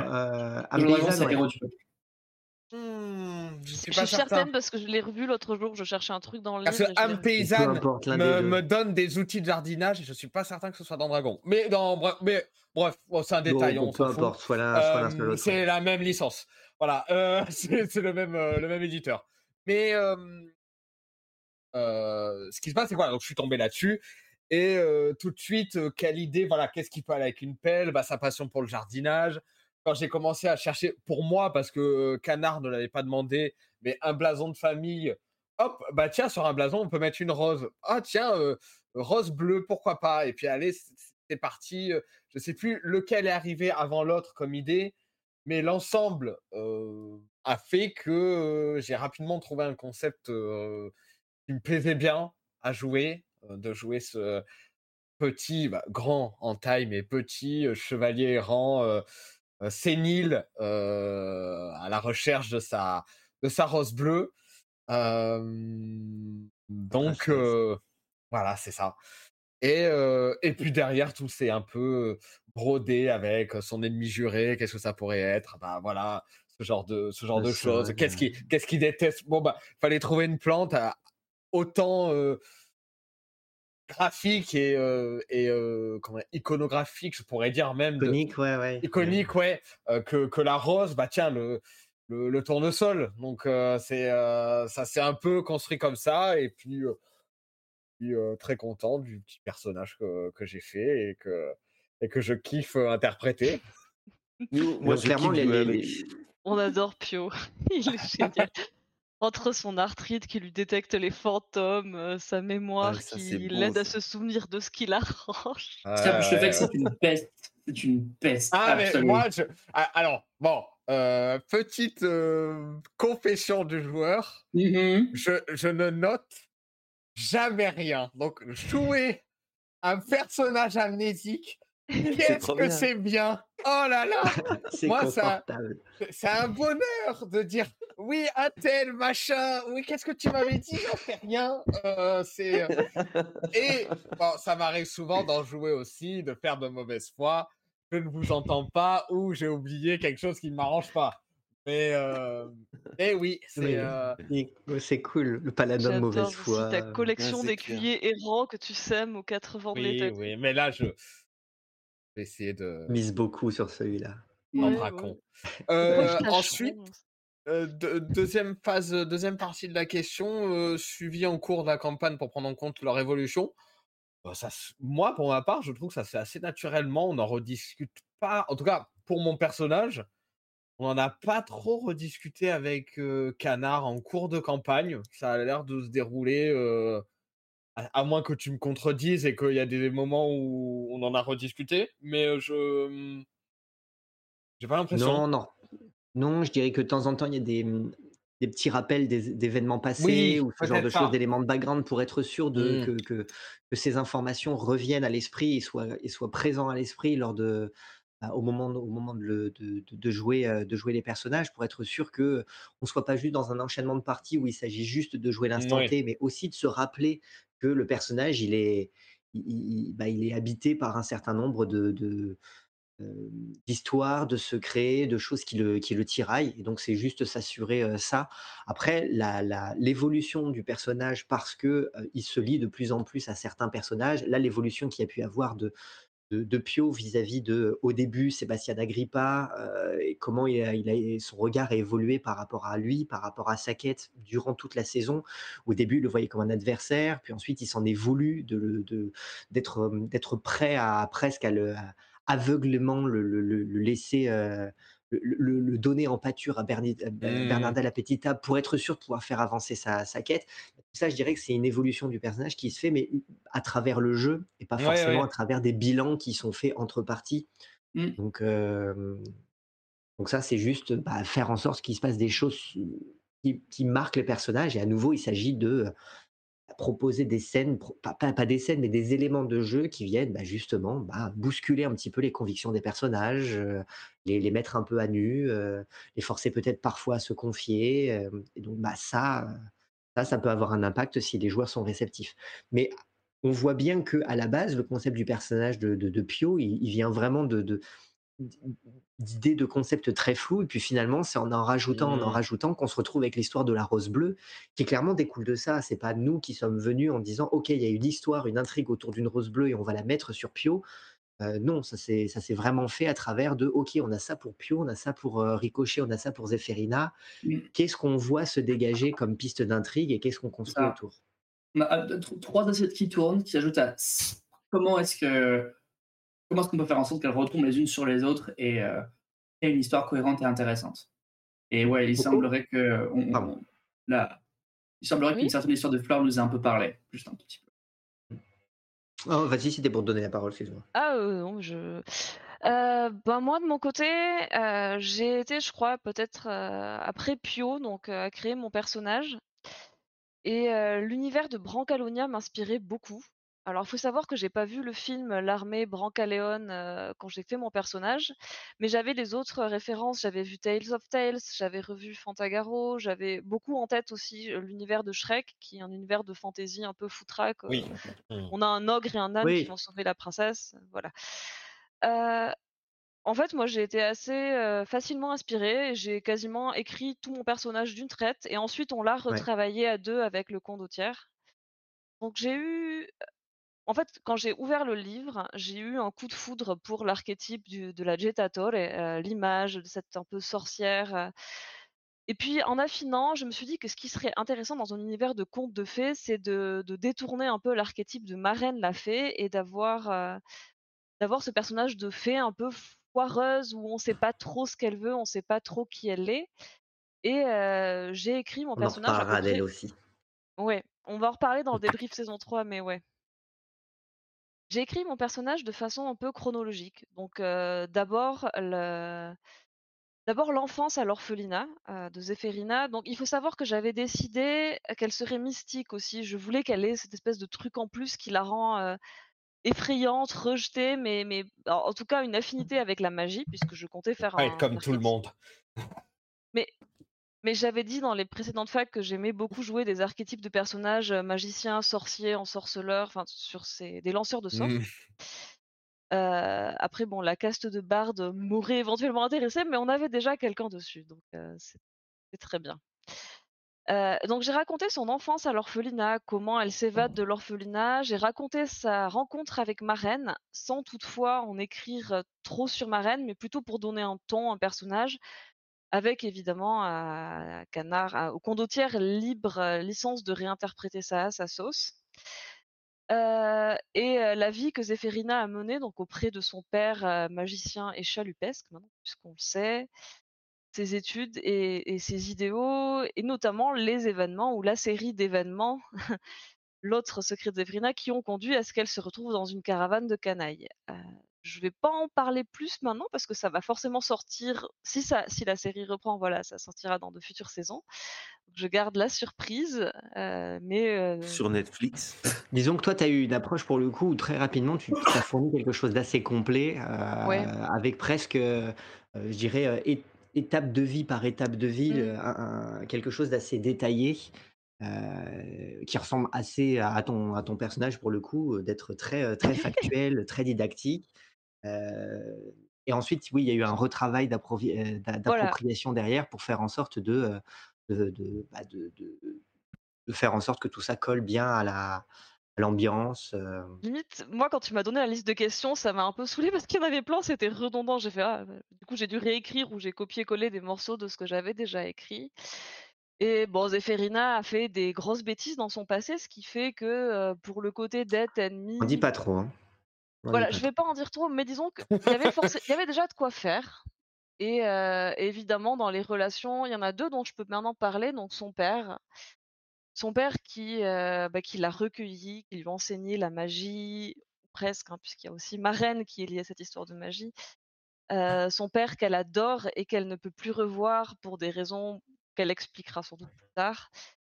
âme Dragon, paysanne, c'est ouais. du. Mmh, je suis je pas suis certain. certaine parce que je l'ai revu l'autre jour, je cherchais un truc dans le Parce que âme paysanne importe, me 2. me donne des outils de jardinage et je suis pas certain que ce soit dans Dragon. Mais dans mais bref, bon, c'est un Bon détail, bon, on peu importe, l'autre, ouais. c'est la même licence. Voilà, heu, c'est le même, heu, le même éditeur. Mais ce qui se passe, c'est que voilà, donc je suis tombé là-dessus et tout de suite, quelle idée, voilà, qu'est-ce qui peut aller avec une pelle? Bah, sa passion pour le jardinage. Quand j'ai commencé à chercher pour moi, parce que, Canard ne l'avait pas demandé, mais un blason de famille hop, bah tiens, sur un blason, on peut mettre une rose. Ah tiens, rose bleue, pourquoi pas? Et puis allez, c'est parti. Je sais plus lequel est arrivé avant l'autre comme idée, mais l'ensemble a fait que j'ai rapidement trouvé un concept qui me plaisait bien à jouer, de jouer ce petit, bah, grand en taille, mais petit chevalier errant, sénile, à la recherche de sa, de sa rose bleue. donc, voilà, c'est ça. Et, et puis derrière, tout c'est un peu brodé avec son ennemi juré, qu'est-ce que ça pourrait être? Bah voilà, ce genre de, ce genre de choses. Qu'est-ce qu'il qu'est-ce qui déteste? Bon, bah, fallait trouver une plante autant graphique et, et comment, iconographique, je pourrais dire même. Iconique, ouais, ouais. Iconique, ouais. que, que la rose, bah tiens, le, le, le tournesol. Donc, c'est ça s'est un peu construit comme ça. Et puis suis très content du petit personnage que, que j'ai fait et que, et que je kiffe interpréter. moi, clairement, on adore Pio. Il est génial. Entre son arthrite qui lui détecte les fantômes, sa mémoire qui l'aide à se souvenir de ce qui l'arrange. Ah, je fais que c'est une peste. C'est une peste. Ah, mais moi, je... Ah, alors, bon, petite confession du joueur. Mmh je, je ne note jamais rien. Donc, jouer un personnage amnésique, qu'est-ce que c'est bien Oh là là Moi, ça, c'est un bonheur de dire oui, un tel, machin, oui, qu'est-ce que tu m'avais dit? J'en sais rien. Euh, c'est... Euh, et bon, ça m'arrive souvent d'en jouer aussi, de faire de mauvaise foi. Je ne vous entends pas ou j'ai oublié quelque chose qui ne m'arrange pas. Mais, euh... mais oui, c'est. Euh... C'est cool, le paladin de mauvaise foi. ta collection d'écuyers errants que tu sèmes aux quatre vents de l'état. Oui, mais là, je vais essayer de. Mise beaucoup sur celui-là. En bracon. Euh, ensuite, euh, deuxième phase, deuxième partie de la question, euh, suivi en cours de la campagne pour prendre en compte leur évolution. Ça, moi, pour ma part, je trouve que ça se fait assez naturellement. On n'en rediscute pas. En tout cas, pour mon personnage, on n'en a pas trop rediscuté avec Canard en cours de campagne. Ça a l'air de se dérouler, à, moins que tu me contredises et qu'il y a des moments où on en a rediscuté. Mais je. Mmh, j'ai pas l'impression. Non, non. Non, je dirais que de temps en temps, il y a des, mmh, petits rappels d'événements passés ou ce genre de choses, d'éléments de background pour être sûr de, mmh. que, que, ces informations reviennent à l'esprit et soient, et soient présents à l'esprit lors de, bah, au moment, au moment de, de, jouer, de jouer les personnages pour être sûr que on soit pas juste dans un enchaînement de parties où il s'agit juste de jouer l'instant T, mais aussi de se rappeler que le personnage il est, il, bah, il est habité par un certain nombre de, d'histoires, de secrets, de choses qui le, qui le tiraillent. Et donc, c'est juste s'assurer ça. Après, l'évolution du personnage, parce que il se lie de plus en plus à certains personnages, là, l'évolution qu'il a pu avoir de, de, Pio vis-à-vis de, au début, Sébastien Agrippa, et comment il a, son regard a évolué par rapport à lui, par rapport à sa quête durant toute la saison. Au début, il le voyait comme un adversaire, puis ensuite, il s'en est voulu d'être de, prêt à presque à le aveuglement le, le, laisser. Euh, le, donner en pâture à Berni, mmh. Bernarda la Petita pour être sûr de pouvoir faire avancer sa, quête. Ça, je dirais que c'est une évolution du personnage qui se fait, mais à travers le jeu et pas forcément à travers des bilans qui sont faits entre parties. Mmh. Donc, donc ça, c'est juste bah, faire en sorte qu'il se passe des choses qui, qui, marquent les personnages. Et à nouveau, il s'agit de proposer des scènes, pas, pas, des scènes, mais des éléments de jeu qui viennent bah, justement bah, bousculer un petit peu les convictions des personnages, euh, les, les, mettre un peu à nu, euh, les forcer peut-être parfois à se confier. Euh, et donc bah, ça, ça, ça peut avoir un impact si les joueurs sont réceptifs. Mais on voit bien que à la base, le concept du personnage de, Pio, il, vient vraiment de d'idées de concepts très flous et puis finalement c'est en en rajoutant en en mmh. rajoutant qu'on se retrouve avec l'histoire de la rose bleue qui clairement découle de ça c'est pas nous qui sommes venus en disant ok il y a une histoire une intrigue autour d'une rose bleue et on va la mettre sur Pio euh, non ça c'est ça s'est vraiment fait à travers de ok on a ça pour Pio on a ça pour euh, Ricochet on a ça pour Zéphérina mmh. qu'est-ce qu'on voit se dégager comme piste d'intrigue et qu'est-ce qu'on construit autour? On a euh, trois assiettes qui tournent qui s'ajoutent à comment est-ce que comment est-ce qu'on peut faire en sorte qu'elles retombent les unes sur les autres et euh, une histoire cohérente et intéressante. Et ouais, il semblerait que on, Il semblerait Oui. qu'une certaine histoire de fleurs nous ait un peu parlé, juste un petit peu. Oh, vas-y, c'était pour te donner la parole, excuse-moi. Ah, heu, non, je heu, bah, moi de mon côté, heu, j'ai été, je crois, peut-être, heu, après Pio, donc à créer mon personnage et l'univers de Brancalonia m'inspirait beaucoup. Alors, il faut savoir que j'ai pas vu le film L'armée Brancaleone, heu, quand j'ai fait mon personnage, mais j'avais les autres références. J'avais vu Tales of Tales, j'avais revu Fantagaro, j'avais beaucoup en tête aussi, l'univers de Shrek, qui est un univers de fantasy un peu foutraque, Oui. Mmh. on a un ogre et un âne qui vont sauver la princesse, voilà. En fait, moi, j'ai été assez, facilement inspirée et j'ai quasiment écrit tout mon personnage d'une traite et ensuite on l'a Ouais. retravaillé à 2 avec le condottiere. Donc j'ai eu, en fait, quand j'ai ouvert le livre, j'ai eu un coup de foudre pour l'archétype de la Jettatore, heu, l'image de cette un peu sorcière, heu et puis en affinant, je me suis dit que ce qui serait intéressant dans un univers de contes de fées, c'est de de détourner un peu l'archétype de marraine la fée et d'avoir, heu, d'avoir ce personnage de fée un peu foireuse où on sait pas trop ce qu'elle veut, on sait pas trop qui elle est et heu, j'ai écrit mon On en personnage à peu près aussi. ouais, on va en reparler dans le débrief saison 3, mais ouais. J'ai écrit mon personnage de façon un peu chronologique. Donc heu, d'abord le d'abord l'enfance à l'orphelinat, heu, de Zéphérina. Donc il faut savoir que j'avais décidé qu'elle serait mystique aussi. Je voulais qu'elle ait cette espèce de truc en plus qui la rend, heu, effrayante, rejetée, mais mais en en tout cas une affinité avec la magie puisque je comptais faire un comme tout le monde. mais mais j'avais dit dans les précédentes facs que j'aimais beaucoup jouer des archétypes de personnages, heu, magiciens, sorciers, ensorceleurs, enfin sur ces des lanceurs de sorts. Mmh. Heu, après bon, la caste de barde m'aurait éventuellement intéressée, mais on avait déjà quelqu'un dessus, donc heu, c'est très bien. Donc j'ai raconté son enfance à l'orphelinat, comment elle s'évade de l'orphelinat. J'ai raconté sa rencontre avec Marraine, sans toutefois en écrire, trop sur Marraine, mais plutôt pour donner un ton, un personnage, avec évidemment Canard au condottiere libre, heu, licence de réinterpréter ça à sa sauce. Heu et heu, la vie que Zéphérina a menée donc auprès de son père, magicien et chalupesque puisqu'on le sait, ses études et et ses idéaux et notamment les événements ou la série d'événements, l'autre secret de Zéphérina qui ont conduit à ce qu'elle se retrouve dans une caravane de canailles. Je vais pas en parler plus maintenant parce que ça va forcément sortir si ça si la série reprend, voilà, ça sortira dans de futures saisons. Je garde la surprise, heu, mais heu Sur Netflix. Disons que toi, tu as eu une approche pour le coup où très rapidement tu as fourni quelque chose d'assez complet, Ouais. avec presque, je dirais, étape de vie par étape de vie, Mmh. heu, un un quelque chose d'assez détaillé, qui ressemble assez à ton à ton personnage pour le coup, d'être très factuel, très didactique. Et ensuite, oui, il y a eu un retravail Voilà. d'appropriation derrière pour faire en sorte de, heu, de de, bah, de faire en sorte que tout ça colle bien à la l'ambiance. Limite, moi, quand tu m'as donné la liste de questions, ça m'a un peu saoulée parce qu'il y en avait plein, c'était redondant. J'ai fait: «Ah» bah, du coup, j'ai dû réécrire ou j'ai copié-collé des morceaux de ce que j'avais déjà écrit et bon, Zéphérina a fait des grosses bêtises dans son passé, ce qui fait que, pour le côté dette, M'en dis ennemi pas trop, hein. Voilà, je vais trop. pas en dire trop, mais disons qu'il y avait forcé il y avait déjà de quoi faire et évidemment, dans les relations, il y en a 2 dont je peux maintenant parler, donc son père. Son père qui, bah, qui l'a recueilli, qui lui a enseigné la magie, presque, hein, puisqu'il y a aussi Marraine qui est liée à cette histoire de magie. Son père qu'elle adore et qu'elle ne peut plus revoir pour des raisons qu'elle expliquera sans doute plus tard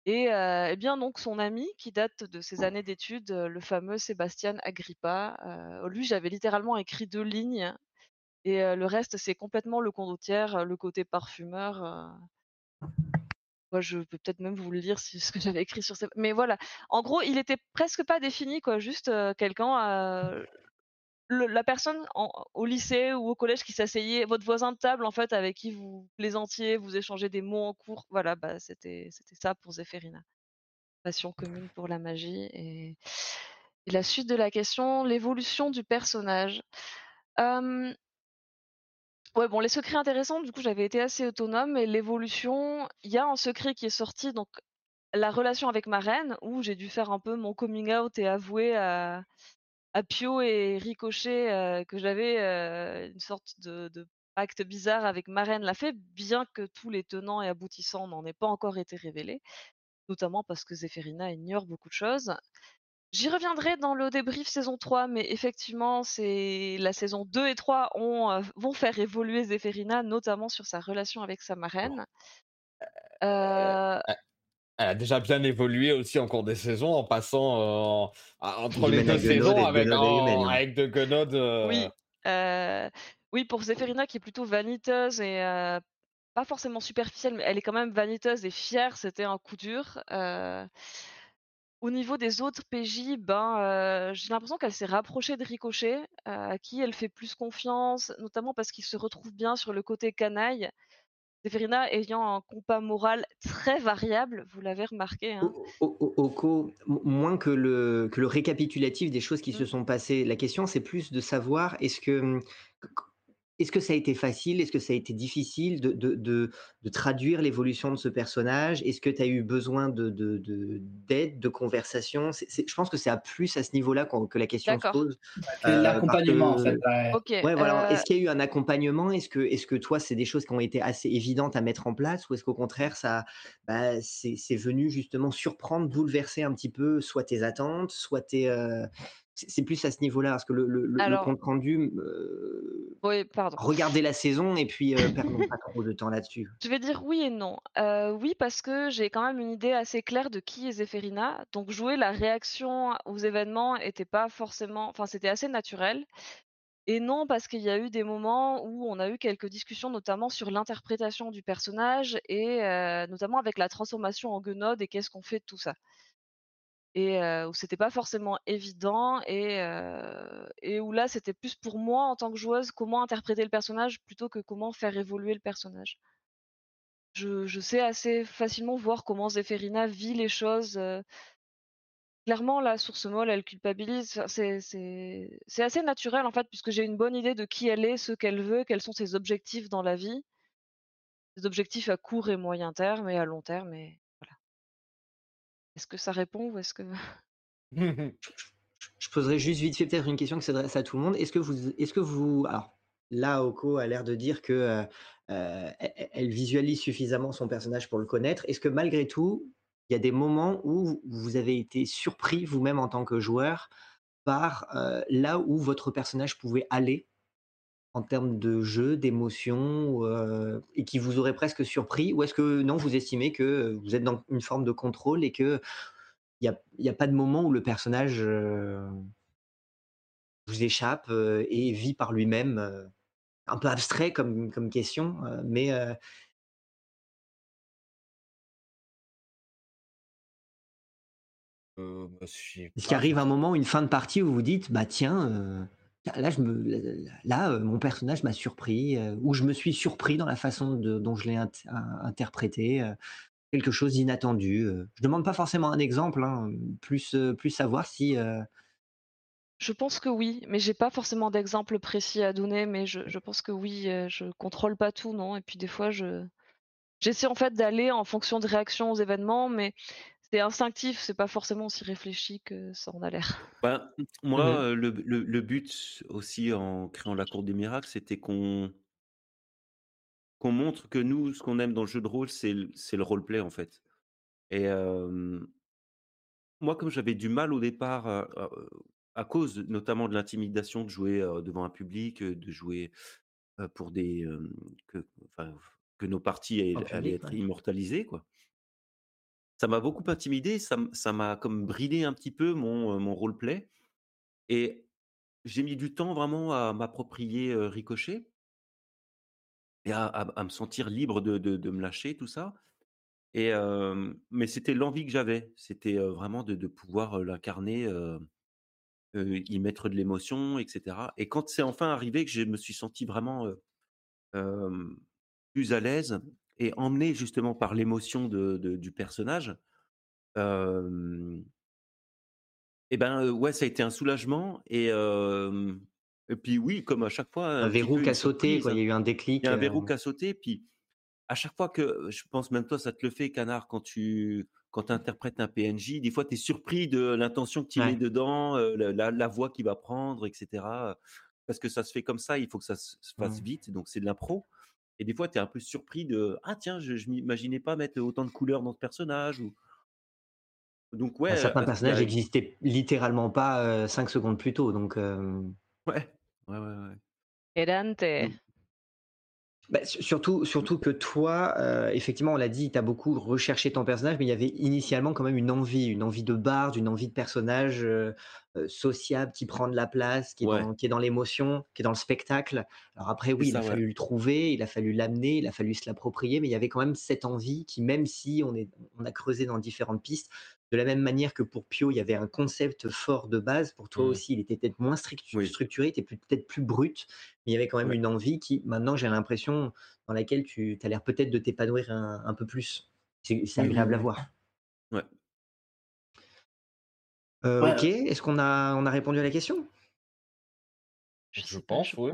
et et bien donc son ami qui date de ses années d'études, le fameux Sébastian Agrippa. Lui, j'avais littéralement écrit 2 lignes et le reste, c'est complètement le condottiere, le côté parfumeur, Ouais, je peux peut-être même vous le lire ce que j'avais écrit sur ce mais voilà. En gros, il était presque pas défini quoi, juste, quelqu'un, la personne au lycée ou au collège qui s'asseyait votre voisin de table en fait avec qui vous plaisantiez, vous échangez des mots en cours, voilà, bah, c'était c'était ça pour Zéphérina. Passion commune pour la magie et la suite de la question, l'évolution du personnage. Ouais, bon, les secrets intéressants, du coup, j'avais été assez autonome et l'évolution, il y a un secret qui est sorti, donc la relation avec ma reine, où j'ai dû faire un peu mon coming out et avouer à, à Pio et Ricochet euh, que j'avais euh, une sorte de, de pacte bizarre avec ma reine la fée, bien que tous les tenants et aboutissants n'en aient pas encore été révélés. notamment parce que Zéphérina ignore beaucoup de choses. J'y reviendrai dans le débrief saison 3, mais effectivement, c'est la saison 2 et 3 ont, heu, vont faire évoluer Zéphérina, notamment sur sa relation avec sa marraine. Heu elle a déjà bien évolué aussi en cours des saisons en passant, heu, a entre les D'Humaine à 2 Guenod saisons de avec avec de Guenod, Oui, heu, oui pour Zéphérina qui est plutôt vaniteuse et heu, pas forcément superficielle, mais elle est quand même vaniteuse et fière, c'était un coup dur. Au niveau des autres PJ, ben, j'ai l'impression qu'elle s'est rapprochée de Ricochet, à qui elle fait plus confiance, notamment parce qu'il se retrouve bien sur le côté canaille. Zéphérina ayant un compas moral très variable, vous l'avez remarqué, hein? O o Oko, moins que le que le récapitulatif des choses qui Mmh. se sont passées, la question c'est plus de savoir est-ce que, mmh, est-ce que ça a été facile? Est-ce que ça a été difficile de de de de traduire l'évolution de ce personnage? Est-ce que tu as eu besoin de de de d'aide, de conversation? Je pense que c'est à plus à ce niveau-là que la question se pose, Bah, parce l'accompagnement en fait, ouais. OK, ouais, voilà, heu est-ce qu'il y a eu un accompagnement? Est-ce que est-ce que toi, c'est des choses qui ont été assez évidentes à mettre en place? Ou est-ce qu'au contraire ça, bah, c'est venu justement surprendre, bouleverser un petit peu soit tes attentes, soit tes, heu c'est plus à ce niveau-là? Parce que le compte rendu, me oui, pardon. regardez la saison et puis, heu, perdons pas trop de temps là-dessus. Je vais dire oui et non. Heu, oui, parce que j'ai quand même une idée assez claire de qui est Zéphérina, donc jouer la réaction aux événements était pas forcément enfin, c'était assez naturel et non, parce qu'il y a eu des moments où on a eu quelques discussions, notamment sur l'interprétation du personnage et heu, notamment avec la transformation en Guenod et qu'est-ce qu'on fait de tout ça? Et où c'était pas forcément évident et où là, c'était plus pour moi en tant que joueuse, comment interpréter le personnage plutôt que comment faire évoluer le personnage. Je sais assez facilement voir comment Zéphérina vit les choses. Clairement, la source molle, elle culpabilise, c'est assez naturel, en fait, puisque j'ai une bonne idée de qui elle est, ce qu'elle veut, quels sont ses objectifs dans la vie. Des objectifs à court et moyen terme et à long terme. Est-ce que ça répond ou est-ce que Je poserai juste vite fait peut-être une question qui s'adresse à tout le monde. Est-ce que vous est-ce que vous alors là, Oko a l'air de dire que, heu heu, elle elle elle visualise suffisamment son personnage pour le connaître. Est-ce que malgré tout, il y a des moments où vous avez été surpris vous-même en tant que joueur par, heu, là où votre personnage pouvait aller en termes de jeu, d'émotion, et qui vous aurait presque surpris? Ou est-ce que non, vous estimez que, vous êtes dans une forme de contrôle et a il y a pas de moment où le personnage, vous échappe, et vit par lui-même, un peu abstrait comme comme question, mais me suis est-ce qu'il arrive un moment, une fin de partie où vous vous dites: «Bah tiens, là heu, mon personnage m'a surpris», heu, ou «Je me suis surpris dans la façon dont je l'ai int in interprété», heu, quelque chose d'inattendu? Je demande pas forcément un exemple, hein, plus, plus savoir si, Je pense que oui, mais j'ai pas forcément d'exemple précis à donner, mais je pense que oui, je contrôle pas tout, non et puis des fois je j'essaie en fait d'aller en fonction de réactions aux événements, mais c'est instinctif, c'est pas forcément aussi réfléchi que ça en a l'air. Ben, Mmh moi, le le le but aussi en créant la Cour des miracles, c'était qu'on qu'on montre que nous, ce qu'on aime dans le jeu de rôle, c'est le roleplay, en fait et moi, comme j'avais du mal au départ, à cause notamment de l'intimidation de jouer, devant un public, de jouer, pour des, que enfin, que nos parties En ell allaient public, être ouais. immortalisées, quoi. Ça m'a beaucoup intimidé, ça m'a comme bridé un petit peu mon, heu, mon roleplay et j'ai mis du temps vraiment à m'approprier, Ricochet et à à me sentir libre de de me lâcher, tout ça et mais c'était l'envie que j'avais. C'était, vraiment de de pouvoir, l'incarner, y mettre de l'émotion et cetera et quand c'est enfin arrivé que je me suis senti vraiment, plus à l'aise et emmené justement par l'émotion de de du personnage, hem et ben, ouais, ça a été un soulagement et puis oui, comme à chaque fois, Un petit verrou peu qui une a sauté surprise. quoi, il y a eu un Il y déclic, a un verrou qui a sauté, puis à chaque fois que je pense même toi, ça te le fait, Canard, quand tu quand interprètes un PNJ, des fois, tu es surpris de l'intention que tu mets ouais. dedans, heu, le la la voix qu'il va prendre et cetera, parce que ça se fait comme ça, il faut que ça se se fasse Mmh. vite, donc c'est de l'impro et des fois, tu es un peu surpris de: «Ah tiens, je je m'imaginais pas mettre autant de couleurs dans ce personnage» ou Donc ouais, certains personnages a existaient littéralement pas, heu, 5 secondes plus tôt, donc hem ouais, ouais, ouais, ouais. Et Dante. Donc Bah, su surtout surtout que toi, heu, effectivement, on l'a dit, tu as beaucoup recherché ton personnage, mais il y avait initialement quand même une envie, une envie de barde, une envie de personnage, heu heu, sociable, qui prend de la place, qui est ouais, dans qui est dans l'émotion, qui est dans le spectacle. Alors après, c'est oui, il a ça, ouais. fallu le trouver, il a fallu l'amener, il a fallu se l'approprier, mais il y avait quand même cette envie qui, même si on est on a creusé dans différentes pistes, de la même manière que pour Pio, il y avait un concept fort de base, pour toi Mmh. aussi, il était peut-être moins strict Oui, structuré, il était peut-être plus brut, mais il y avait quand même ouais. une envie qui, maintenant, j'ai l'impression, dans laquelle tu as l'air peut-être de t'épanouir un un peu plus. C'est oui, agréable à voir. Ouais. Heu, OK, Ouais, est-ce qu'on a on a répondu à la question? Je pense, oui.